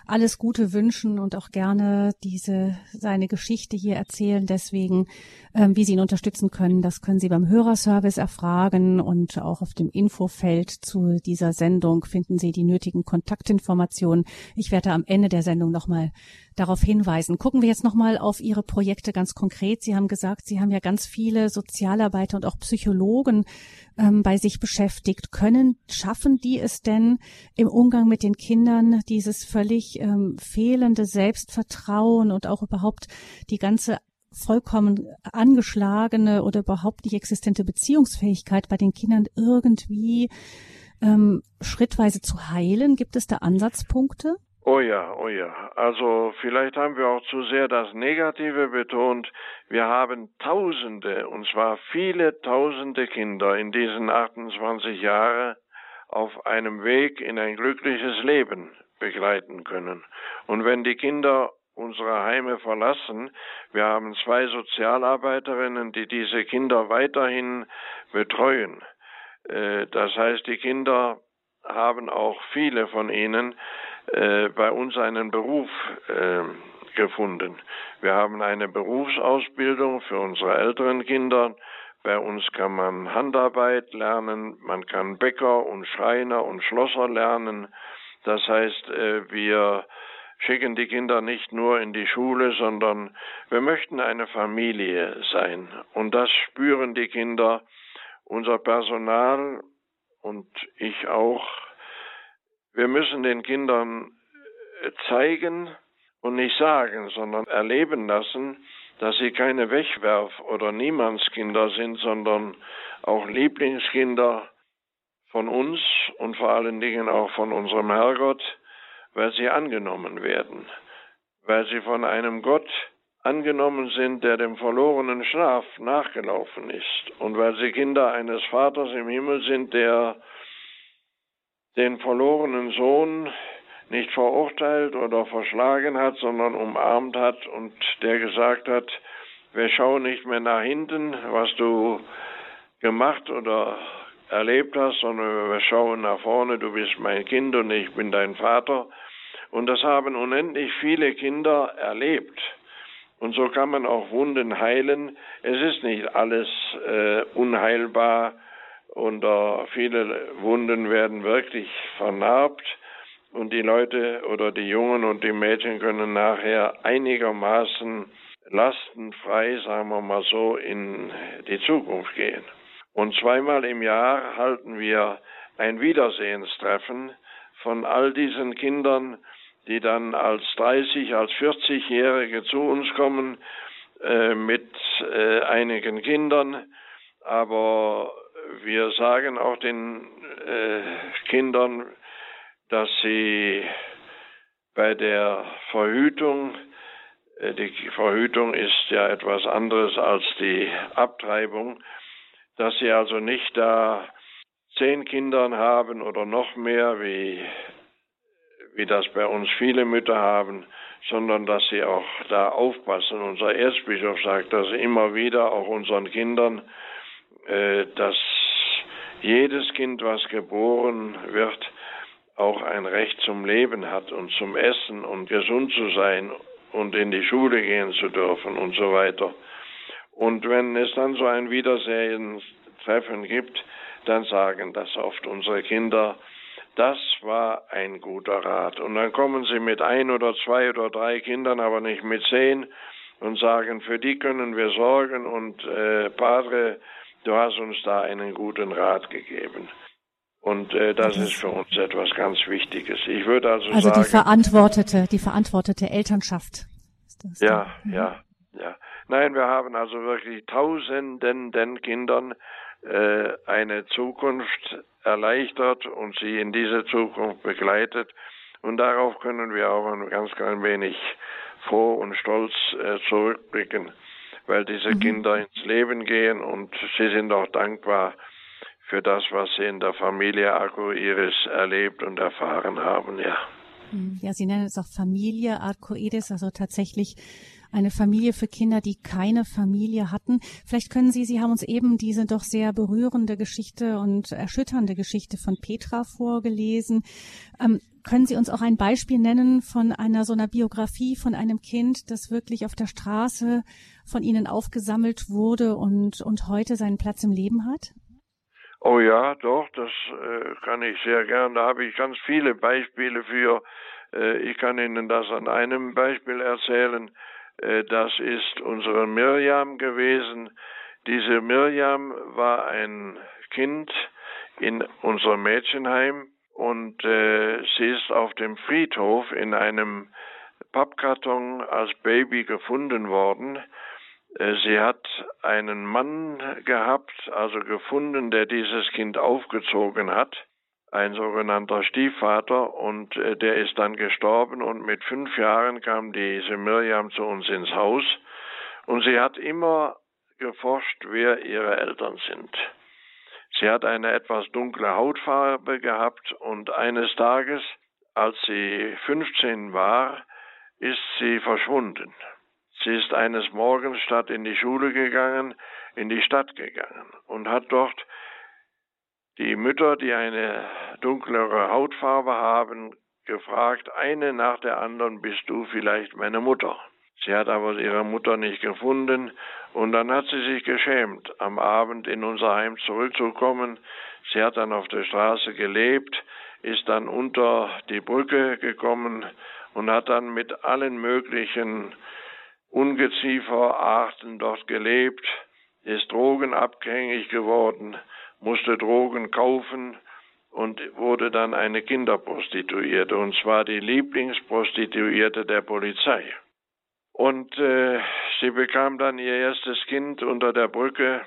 alles Gute wünschen und auch gerne diese seine Geschichte hier erzählen. Deswegen, ähm, wie Sie ihn unterstützen können, das können Sie beim Hörerservice erfragen und auch auf dem Infofeld zu dieser Sendung finden Sie die nötigen Kontaktinformationen. Ich werde am Ende der Sendung nochmal darauf hinweisen. Gucken wir jetzt nochmal auf Ihre Projekte ganz konkret. Sie haben gesagt, Sie haben ja ganz viele Sozialarbeiter und auch Psychologen ähm, bei sich beschäftigt. Können, schaffen die es denn im Umgang mit den Kindern dieses völlig ähm, fehlende Selbstvertrauen und auch überhaupt die ganze vollkommen angeschlagene oder überhaupt nicht existente Beziehungsfähigkeit bei den Kindern irgendwie ähm, schrittweise zu heilen? Gibt es da Ansatzpunkte? Oh ja, oh ja. Also vielleicht haben wir auch zu sehr das Negative betont. Wir haben Tausende, und zwar viele Tausende Kinder in diesen 28 Jahren auf einem Weg in ein glückliches Leben begleiten können. Und wenn die Kinder unsere Heime verlassen, wir haben zwei Sozialarbeiterinnen, die diese Kinder weiterhin betreuen. Äh, das heißt, die Kinder haben auch viele von ihnen äh, bei uns einen Beruf äh, gefunden. Wir haben eine Berufsausbildung für unsere älteren Kinder. Bei uns kann man Handarbeit lernen, man kann Bäcker und Schreiner und Schlosser lernen. Das heißt, äh, wir schicken die Kinder nicht nur in die Schule, sondern wir möchten eine Familie sein. Und das spüren die Kinder. Unser Personal und ich auch wir müssen den Kindern äh, zeigen und nicht sagen, sondern erleben lassen, dass sie keine Wegwerf- oder Niemandskinder sind, sondern auch Lieblingskinder von uns und vor allen Dingen auch von unserem Herrgott, weil sie angenommen werden, weil sie von einem Gott angenommen sind, der dem verlorenen Schlaf nachgelaufen ist. Und weil sie Kinder eines Vaters im Himmel sind, der den verlorenen Sohn nicht verurteilt oder verschlagen hat, sondern umarmt hat und der gesagt hat, wir schauen nicht mehr nach hinten, was du gemacht oder erlebt hast, sondern wir schauen nach vorne, du bist mein Kind und ich bin dein Vater. Und das haben unendlich viele Kinder erlebt. Und so kann man auch Wunden heilen. Es ist nicht alles äh, unheilbar und äh, viele Wunden werden wirklich vernarbt und die Leute oder die Jungen und die Mädchen können nachher einigermaßen lastenfrei, sagen wir mal so, in die Zukunft gehen. Und zweimal im Jahr halten wir ein Wiedersehenstreffen von all diesen Kindern, die dann als 30, als 40-Jährige zu uns kommen äh, mit äh, einigen Kindern, aber wir sagen auch den äh, Kindern, dass sie bei der Verhütung, äh, die Verhütung ist ja etwas anderes als die Abtreibung, dass sie also nicht da zehn Kindern haben oder noch mehr, wie, wie das bei uns viele Mütter haben, sondern dass sie auch da aufpassen. Unser Erzbischof sagt das immer wieder, auch unseren Kindern, dass jedes Kind, was geboren wird, auch ein Recht zum Leben hat und zum Essen und gesund zu sein und in die Schule gehen zu dürfen und so weiter. Und wenn es dann so ein Wiedersehen-Treffen gibt, dann sagen das oft unsere Kinder, das war ein guter Rat. Und dann kommen sie mit ein oder zwei oder drei Kindern, aber nicht mit zehn und sagen, für die können wir sorgen und äh, Padre, du hast uns da einen guten Rat gegeben. Und äh, das ist für uns etwas ganz Wichtiges. Ich würde also, also sagen. Also die verantwortete, die verantwortete Elternschaft. ja, mhm. ja, ja. Nein, wir haben also wirklich tausenden Kindern äh, eine Zukunft erleichtert und sie in diese Zukunft begleitet. Und darauf können wir auch ein ganz klein wenig froh und stolz äh, zurückblicken weil diese mhm. Kinder ins Leben gehen und sie sind auch dankbar für das, was sie in der Familie Arcoiris erlebt und erfahren haben, ja. Mhm. Ja, Sie nennen es auch Familie Arcoiris, also tatsächlich eine Familie für Kinder, die keine Familie hatten. Vielleicht können Sie, Sie haben uns eben diese doch sehr berührende Geschichte und erschütternde Geschichte von Petra vorgelesen. Ähm, können Sie uns auch ein Beispiel nennen von einer so einer Biografie von einem Kind, das wirklich auf der Straße von Ihnen aufgesammelt wurde und, und heute seinen Platz im Leben hat? Oh ja, doch, das äh, kann ich sehr gern. Da habe ich ganz viele Beispiele für. Äh, ich kann Ihnen das an einem Beispiel erzählen. Äh, das ist unsere Mirjam gewesen. Diese Mirjam war ein Kind in unserem Mädchenheim und äh, sie ist auf dem Friedhof in einem Pappkarton als Baby gefunden worden. Äh, sie hat einen Mann gehabt, also gefunden, der dieses Kind aufgezogen hat, ein sogenannter Stiefvater, und äh, der ist dann gestorben und mit fünf Jahren kam diese Miriam zu uns ins Haus und sie hat immer geforscht, wer ihre Eltern sind. Sie hat eine etwas dunkle Hautfarbe gehabt und eines Tages, als sie 15 war, ist sie verschwunden. Sie ist eines Morgens statt in die Schule gegangen, in die Stadt gegangen und hat dort die Mütter, die eine dunklere Hautfarbe haben, gefragt, eine nach der anderen, bist du vielleicht meine Mutter? Sie hat aber ihre Mutter nicht gefunden und dann hat sie sich geschämt, am Abend in unser Heim zurückzukommen. Sie hat dann auf der Straße gelebt, ist dann unter die Brücke gekommen und hat dann mit allen möglichen Ungezieferarten dort gelebt, ist drogenabhängig geworden, musste Drogen kaufen und wurde dann eine Kinderprostituierte, und zwar die Lieblingsprostituierte der Polizei. Und äh, sie bekam dann ihr erstes Kind unter der Brücke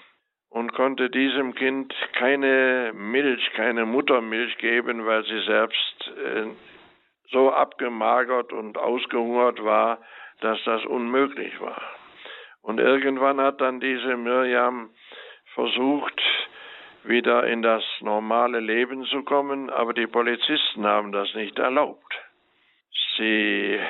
und konnte diesem Kind keine Milch, keine Muttermilch geben, weil sie selbst äh, so abgemagert und ausgehungert war, dass das unmöglich war. Und irgendwann hat dann diese Mirjam versucht, wieder in das normale Leben zu kommen, aber die Polizisten haben das nicht erlaubt. Sie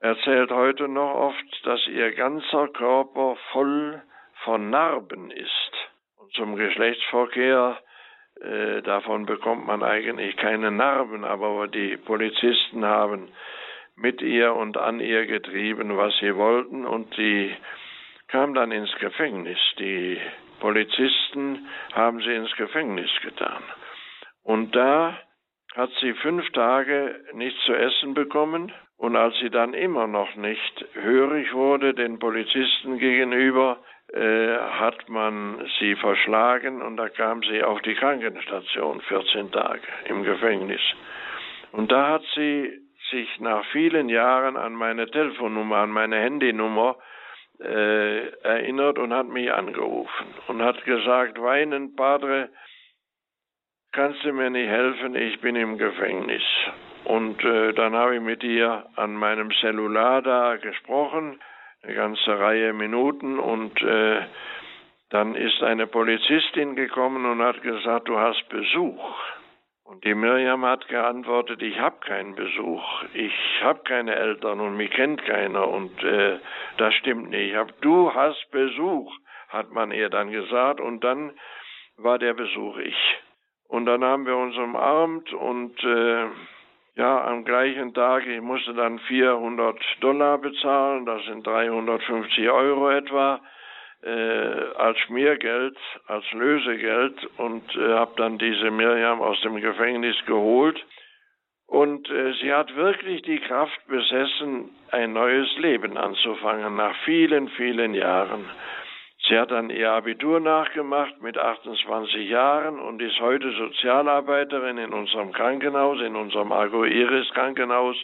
erzählt heute noch oft, dass ihr ganzer Körper voll von Narben ist. Und zum Geschlechtsverkehr, äh, davon bekommt man eigentlich keine Narben, aber die Polizisten haben mit ihr und an ihr getrieben, was sie wollten, und sie kam dann ins Gefängnis. Die Polizisten haben sie ins Gefängnis getan. Und da hat sie fünf Tage nichts zu essen bekommen, und als sie dann immer noch nicht hörig wurde den Polizisten gegenüber, äh, hat man sie verschlagen und da kam sie auf die Krankenstation 14 Tage im Gefängnis. Und da hat sie sich nach vielen Jahren an meine Telefonnummer, an meine Handynummer äh, erinnert und hat mich angerufen und hat gesagt, weinend, Padre, kannst du mir nicht helfen, ich bin im Gefängnis. Und äh, dann habe ich mit ihr an meinem Cellular da gesprochen, eine ganze Reihe Minuten und äh, dann ist eine Polizistin gekommen und hat gesagt, du hast Besuch. Und die Miriam hat geantwortet, ich habe keinen Besuch, ich habe keine Eltern und mich kennt keiner und äh, das stimmt nicht. Hab, du hast Besuch, hat man ihr dann gesagt und dann war der Besuch ich. Und dann haben wir uns umarmt und äh, ja, am gleichen Tag, ich musste dann 400 Dollar bezahlen, das sind 350 Euro etwa äh, als Schmiergeld, als Lösegeld und äh, habe dann diese Miriam aus dem Gefängnis geholt. Und äh, sie hat wirklich die Kraft besessen, ein neues Leben anzufangen nach vielen, vielen Jahren. Sie hat dann ihr Abitur nachgemacht mit 28 Jahren und ist heute Sozialarbeiterin in unserem Krankenhaus, in unserem Argo Iris Krankenhaus.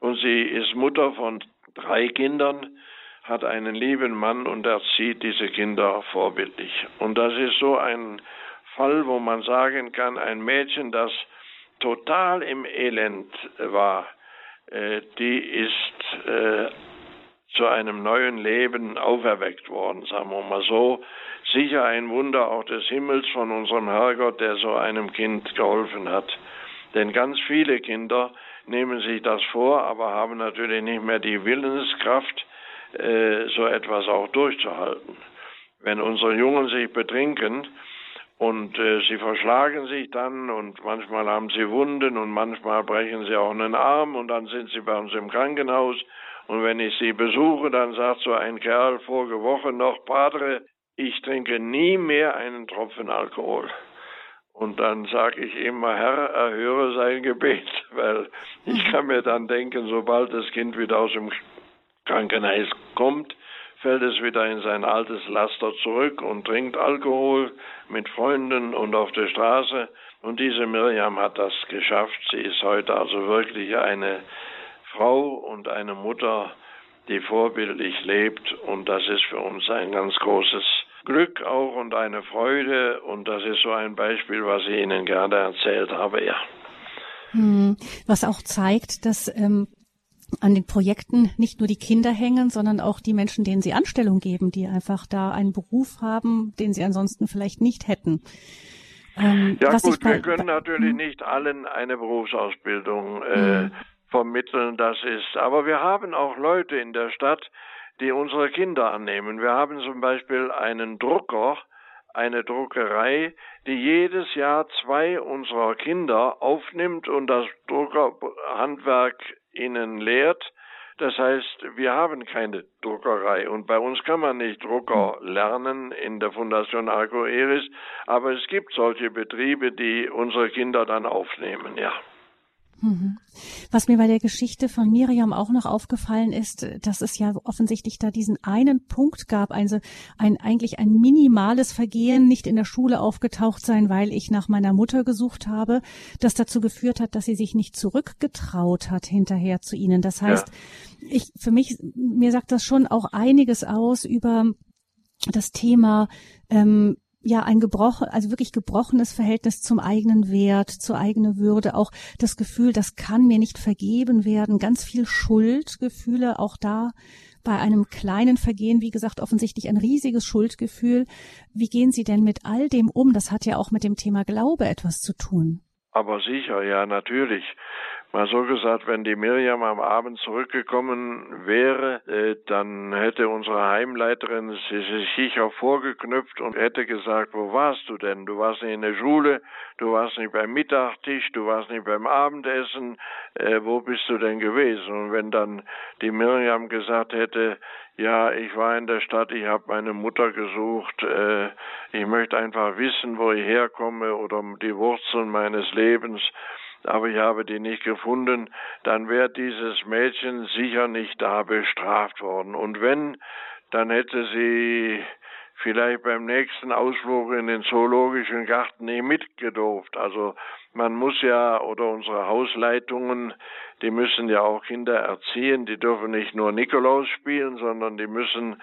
Und sie ist Mutter von drei Kindern hat einen lieben Mann und erzieht diese Kinder vorbildlich. Und das ist so ein Fall, wo man sagen kann, ein Mädchen, das total im Elend war, äh, die ist äh, zu einem neuen Leben auferweckt worden, sagen wir mal so. Sicher ein Wunder auch des Himmels von unserem Herrgott, der so einem Kind geholfen hat. Denn ganz viele Kinder nehmen sich das vor, aber haben natürlich nicht mehr die Willenskraft, äh, so etwas auch durchzuhalten. Wenn unsere Jungen sich betrinken und äh, sie verschlagen sich dann und manchmal haben sie Wunden und manchmal brechen sie auch einen Arm und dann sind sie bei uns im Krankenhaus und wenn ich sie besuche, dann sagt so ein Kerl vorige Woche noch, Padre, ich trinke nie mehr einen Tropfen Alkohol. Und dann sage ich immer, Herr, erhöre sein Gebet, weil ich kann mir dann denken, sobald das Kind wieder aus dem Krankenhaus kommt, fällt es wieder in sein altes Laster zurück und trinkt Alkohol mit Freunden und auf der Straße. Und diese Miriam hat das geschafft. Sie ist heute also wirklich eine Frau und eine Mutter, die vorbildlich lebt. Und das ist für uns ein ganz großes Glück auch und eine Freude. Und das ist so ein Beispiel, was ich Ihnen gerne erzählt habe, ja. Hm, was auch zeigt, dass ähm, an den Projekten nicht nur die Kinder hängen, sondern auch die Menschen, denen sie Anstellung geben, die einfach da einen Beruf haben, den sie ansonsten vielleicht nicht hätten. Ähm, ja gut, bei, wir können natürlich hm? nicht allen eine Berufsausbildung äh, hm. Vermitteln, das ist. Aber wir haben auch Leute in der Stadt, die unsere Kinder annehmen. Wir haben zum Beispiel einen Drucker, eine Druckerei, die jedes Jahr zwei unserer Kinder aufnimmt und das Druckerhandwerk ihnen lehrt. Das heißt, wir haben keine Druckerei und bei uns kann man nicht Drucker lernen in der Fundation Arco Iris, aber es gibt solche Betriebe, die unsere Kinder dann aufnehmen, ja. Mhm. Was mir bei der Geschichte von Miriam auch noch aufgefallen ist, dass es ja offensichtlich da diesen einen Punkt gab, also ein eigentlich ein minimales Vergehen, nicht in der Schule aufgetaucht sein, weil ich nach meiner Mutter gesucht habe, das dazu geführt hat, dass sie sich nicht zurückgetraut hat hinterher zu ihnen. Das heißt, ja. ich für mich mir sagt das schon auch einiges aus über das Thema ähm, ja ein gebrochen, also wirklich gebrochenes Verhältnis zum eigenen Wert, zur eigenen Würde, auch das Gefühl, das kann mir nicht vergeben werden, ganz viel Schuldgefühle, auch da bei einem kleinen Vergehen, wie gesagt, offensichtlich ein riesiges Schuldgefühl. Wie gehen Sie denn mit all dem um? Das hat ja auch mit dem Thema Glaube etwas zu tun. Aber sicher, ja, natürlich. Mal so gesagt, wenn die Miriam am Abend zurückgekommen wäre, äh, dann hätte unsere Heimleiterin sich sicher vorgeknüpft und hätte gesagt, wo warst du denn? Du warst nicht in der Schule, du warst nicht beim Mittagtisch, du warst nicht beim Abendessen, äh, wo bist du denn gewesen? Und wenn dann die Miriam gesagt hätte, ja, ich war in der Stadt, ich habe meine Mutter gesucht, äh, ich möchte einfach wissen, wo ich herkomme oder die Wurzeln meines Lebens, aber ich habe die nicht gefunden, dann wäre dieses Mädchen sicher nicht da bestraft worden. Und wenn, dann hätte sie vielleicht beim nächsten Ausflug in den zoologischen Garten nicht mitgedurft. Also man muss ja, oder unsere Hausleitungen, die müssen ja auch Kinder erziehen, die dürfen nicht nur Nikolaus spielen, sondern die müssen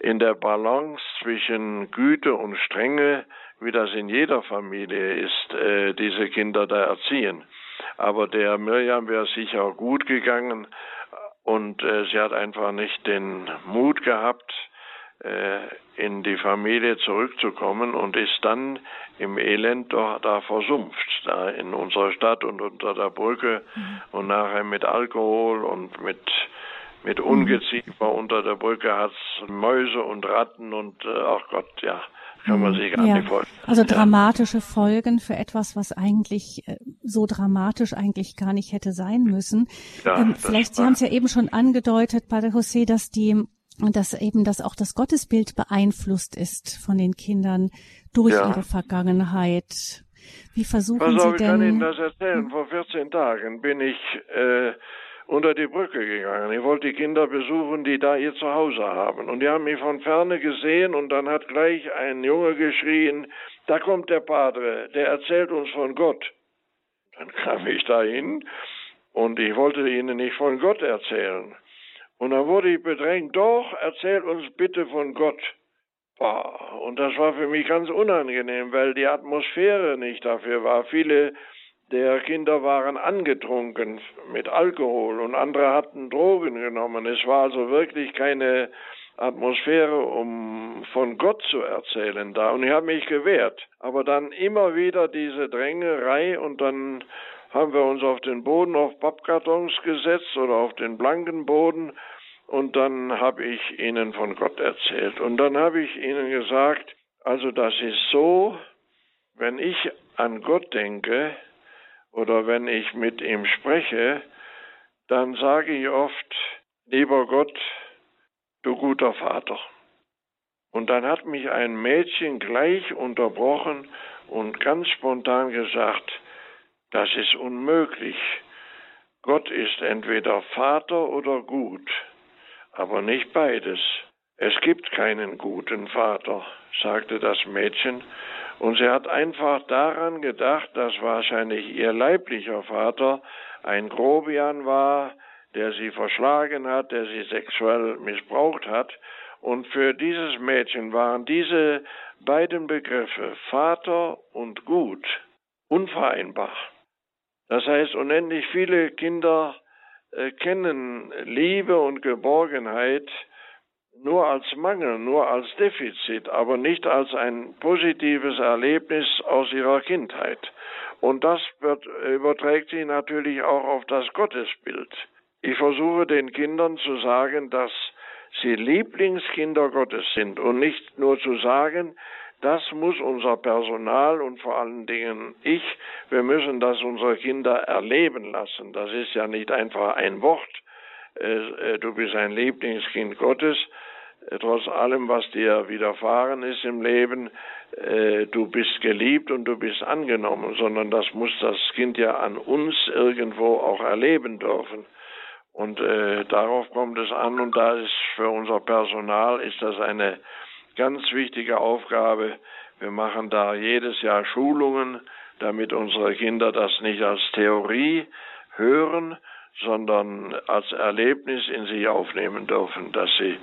in der Balance zwischen Güte und Strenge, wie das in jeder Familie ist, äh, diese Kinder da erziehen. Aber der Mirjam wäre sicher gut gegangen und äh, sie hat einfach nicht den Mut gehabt, in die Familie zurückzukommen und ist dann im Elend doch da versumpft, da in unserer Stadt und unter der Brücke mhm. und nachher mit Alkohol und mit mit mhm. Ungeziefer unter der Brücke hat's Mäuse und Ratten und äh, ach Gott, ja, kann man mhm. sich gar ja. nicht vorstellen. Also dramatische Folgen für etwas, was eigentlich äh, so dramatisch eigentlich gar nicht hätte sein müssen. Ja, ähm, vielleicht, Sie haben es ja eben schon angedeutet, Pater José, dass die dass eben das auch das Gottesbild beeinflusst ist von den Kindern durch ja. ihre Vergangenheit. Wie versuchen Pass auf, Sie denn? Ich kann Ihnen das erzählen. Vor 14 Tagen bin ich äh, unter die Brücke gegangen. Ich wollte die Kinder besuchen, die da ihr Zuhause haben. Und die haben mich von ferne gesehen und dann hat gleich ein Junge geschrien, da kommt der Padre, der erzählt uns von Gott. Dann kam ich dahin und ich wollte ihnen nicht von Gott erzählen. Und dann wurde ich bedrängt, doch, erzähl uns bitte von Gott. Und das war für mich ganz unangenehm, weil die Atmosphäre nicht dafür war. Viele der Kinder waren angetrunken mit Alkohol und andere hatten Drogen genommen. Es war also wirklich keine Atmosphäre, um von Gott zu erzählen da. Und ich habe mich gewehrt. Aber dann immer wieder diese Drängerei und dann haben wir uns auf den Boden auf Pappkartons gesetzt oder auf den blanken Boden und dann habe ich ihnen von Gott erzählt. Und dann habe ich ihnen gesagt, also das ist so, wenn ich an Gott denke oder wenn ich mit ihm spreche, dann sage ich oft, lieber Gott, du guter Vater. Und dann hat mich ein Mädchen gleich unterbrochen und ganz spontan gesagt, das ist unmöglich. Gott ist entweder Vater oder gut, aber nicht beides. Es gibt keinen guten Vater, sagte das Mädchen, und sie hat einfach daran gedacht, dass wahrscheinlich ihr leiblicher Vater ein Grobian war, der sie verschlagen hat, der sie sexuell missbraucht hat. Und für dieses Mädchen waren diese beiden Begriffe Vater und Gut unvereinbar. Das heißt, unendlich viele Kinder äh, kennen Liebe und Geborgenheit nur als Mangel, nur als Defizit, aber nicht als ein positives Erlebnis aus ihrer Kindheit. Und das wird, überträgt sich natürlich auch auf das Gottesbild. Ich versuche den Kindern zu sagen, dass sie Lieblingskinder Gottes sind und nicht nur zu sagen, das muss unser Personal und vor allen Dingen ich, wir müssen das unsere Kinder erleben lassen. Das ist ja nicht einfach ein Wort, äh, äh, du bist ein Lieblingskind Gottes, äh, trotz allem, was dir widerfahren ist im Leben, du bist geliebt und du bist angenommen, sondern das muss das Kind ja an uns irgendwo auch erleben dürfen. Und äh, darauf kommt es an und da ist für unser Personal ist das eine ganz wichtige Aufgabe. Wir machen da jedes Jahr Schulungen, damit unsere Kinder das nicht als Theorie hören, sondern als Erlebnis in sich aufnehmen dürfen, dass sie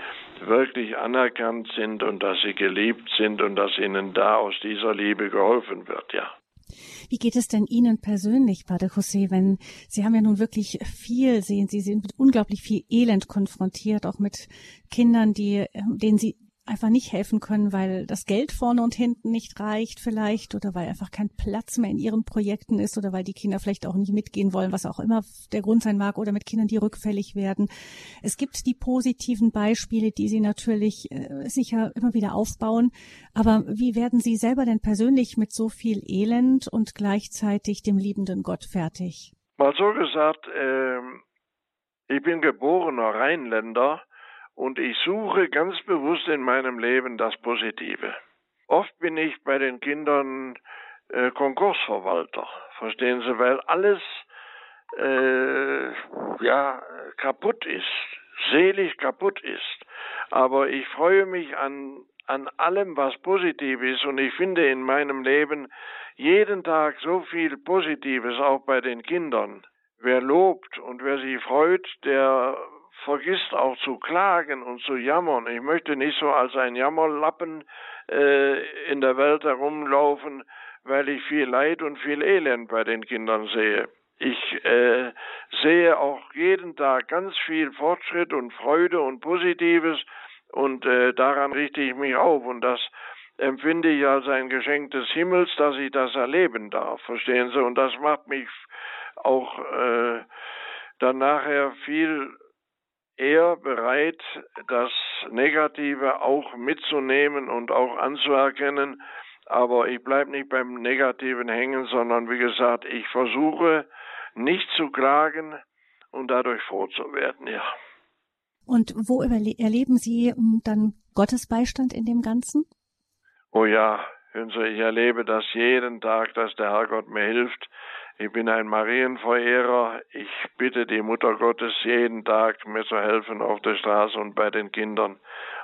wirklich anerkannt sind und dass sie geliebt sind und dass ihnen da aus dieser Liebe geholfen wird, ja. Wie geht es denn Ihnen persönlich, Pater José, wenn Sie haben ja nun wirklich viel sehen, Sie sind mit unglaublich viel Elend konfrontiert, auch mit Kindern, die, denen Sie einfach nicht helfen können, weil das Geld vorne und hinten nicht reicht vielleicht oder weil einfach kein Platz mehr in ihren Projekten ist oder weil die Kinder vielleicht auch nicht mitgehen wollen, was auch immer der Grund sein mag oder mit Kindern, die rückfällig werden. Es gibt die positiven Beispiele, die sie natürlich äh, sicher immer wieder aufbauen. Aber wie werden Sie selber denn persönlich mit so viel Elend und gleichzeitig dem liebenden Gott fertig? Mal so gesagt, äh, ich bin geborener Rheinländer und ich suche ganz bewusst in meinem Leben das Positive. Oft bin ich bei den Kindern äh, Konkursverwalter, verstehen Sie, weil alles äh, ja kaputt ist, selig kaputt ist. Aber ich freue mich an an allem, was positiv ist, und ich finde in meinem Leben jeden Tag so viel Positives, auch bei den Kindern. Wer lobt und wer sich freut, der vergisst auch zu klagen und zu jammern. Ich möchte nicht so als ein Jammerlappen äh, in der Welt herumlaufen, weil ich viel Leid und viel Elend bei den Kindern sehe. Ich äh, sehe auch jeden Tag ganz viel Fortschritt und Freude und Positives und äh, daran richte ich mich auf und das empfinde ich als ein Geschenk des Himmels, dass ich das erleben darf, verstehen Sie? Und das macht mich auch äh, dann nachher viel eher bereit, das Negative auch mitzunehmen und auch anzuerkennen. Aber ich bleibe nicht beim Negativen hängen, sondern wie gesagt, ich versuche nicht zu klagen und dadurch froh zu werden, ja. Und wo erleben Sie hm, dann Gottes Beistand in dem Ganzen? Oh ja, hören Sie, ich erlebe das jeden Tag, dass der Herrgott mir hilft, ich bin ein Marienverehrer. Ich bitte die Mutter Gottes jeden Tag, mir zu helfen auf der Straße und bei den Kindern.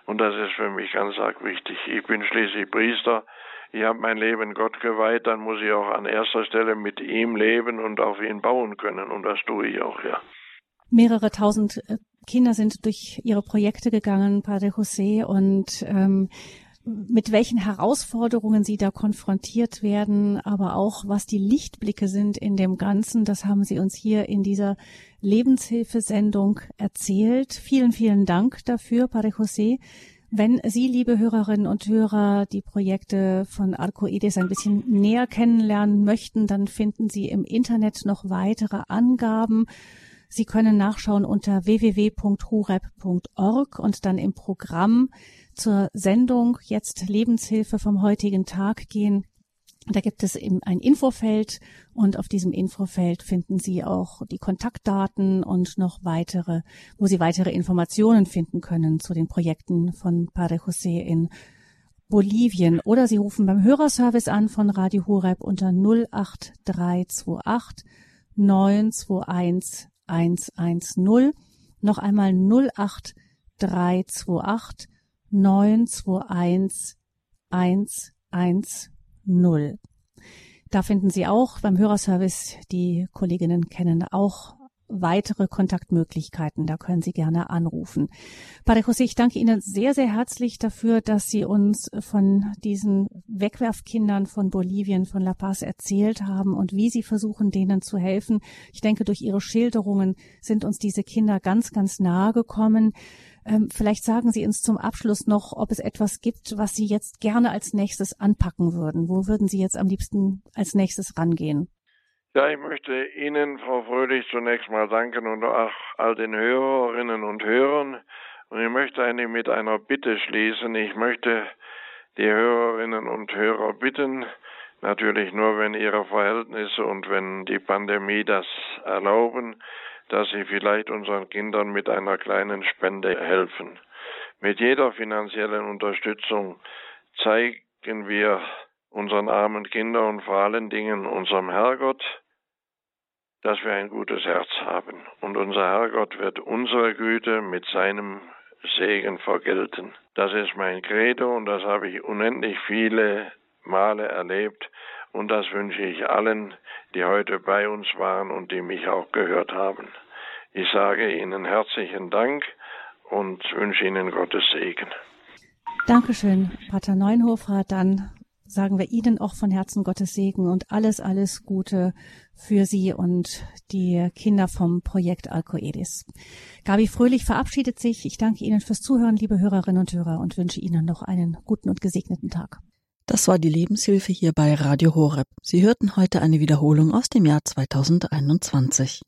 Und das ist für mich ganz arg wichtig. Ich bin schließlich Priester. Ich habe mein Leben Gott geweiht. Dann muss ich auch an erster Stelle mit ihm leben und auf ihn bauen können. Und das tue ich auch, ja. Mehrere tausend äh, Kinder sind durch ihre Projekte gegangen, Padre José, und ähm, mit welchen Herausforderungen sie da konfrontiert werden, aber auch was die Lichtblicke sind in dem Ganzen, das haben Sie uns hier in dieser Lebenshilfesendung erzählt. Vielen, vielen Dank dafür, Padre José. Wenn Sie, liebe Hörerinnen und Hörer, die Projekte von Arcoides ein bisschen näher kennenlernen möchten, dann finden Sie im Internet noch weitere Angaben Sie können nachschauen unter www.hurep.org und dann im Programm zur Sendung jetzt Lebenshilfe vom heutigen Tag gehen. Da gibt es eben ein Infofeld und auf diesem Infofeld finden Sie auch die Kontaktdaten und noch weitere, wo Sie weitere Informationen finden können zu den Projekten von Padre José in Bolivien. Oder Sie rufen beim Hörerservice an von Radio Horeb unter 08328 921 110. Noch einmal 08328 921 110. Da finden Sie auch beim Hörerservice, die Kolleginnen kennen auch weitere Kontaktmöglichkeiten. Da können Sie gerne anrufen. Padre José, ich danke Ihnen sehr, sehr herzlich dafür, dass Sie uns von diesen Wegwerfkindern von Bolivien, von La Paz erzählt haben und wie Sie versuchen, denen zu helfen. Ich denke, durch Ihre Schilderungen sind uns diese Kinder ganz, ganz nahe gekommen. Ähm, vielleicht sagen Sie uns zum Abschluss noch, ob es etwas gibt, was Sie jetzt gerne als nächstes anpacken würden. Wo würden Sie jetzt am liebsten als nächstes rangehen? Ja, ich möchte Ihnen, Frau Fröhlich, zunächst mal danken und auch all den Hörerinnen und Hörern. Und ich möchte eigentlich mit einer Bitte schließen. Ich möchte die Hörerinnen und Hörer bitten, natürlich nur, wenn ihre Verhältnisse und wenn die Pandemie das erlauben, dass sie vielleicht unseren Kindern mit einer kleinen Spende helfen. Mit jeder finanziellen Unterstützung zeigen wir unseren armen Kindern und vor allen Dingen unserem Herrgott, dass wir ein gutes Herz haben. Und unser Herrgott wird unsere Güte mit seinem Segen vergelten. Das ist mein Credo und das habe ich unendlich viele Male erlebt und das wünsche ich allen, die heute bei uns waren und die mich auch gehört haben. Ich sage Ihnen herzlichen Dank und wünsche Ihnen Gottes Segen. Dankeschön, Pater Neunhofer. Dann sagen wir Ihnen auch von Herzen Gottes Segen und alles, alles Gute für Sie und die Kinder vom Projekt Alcoedis. Gabi Fröhlich verabschiedet sich. Ich danke Ihnen fürs Zuhören, liebe Hörerinnen und Hörer, und wünsche Ihnen noch einen guten und gesegneten Tag. Das war die Lebenshilfe hier bei Radio Horeb. Sie hörten heute eine Wiederholung aus dem Jahr 2021.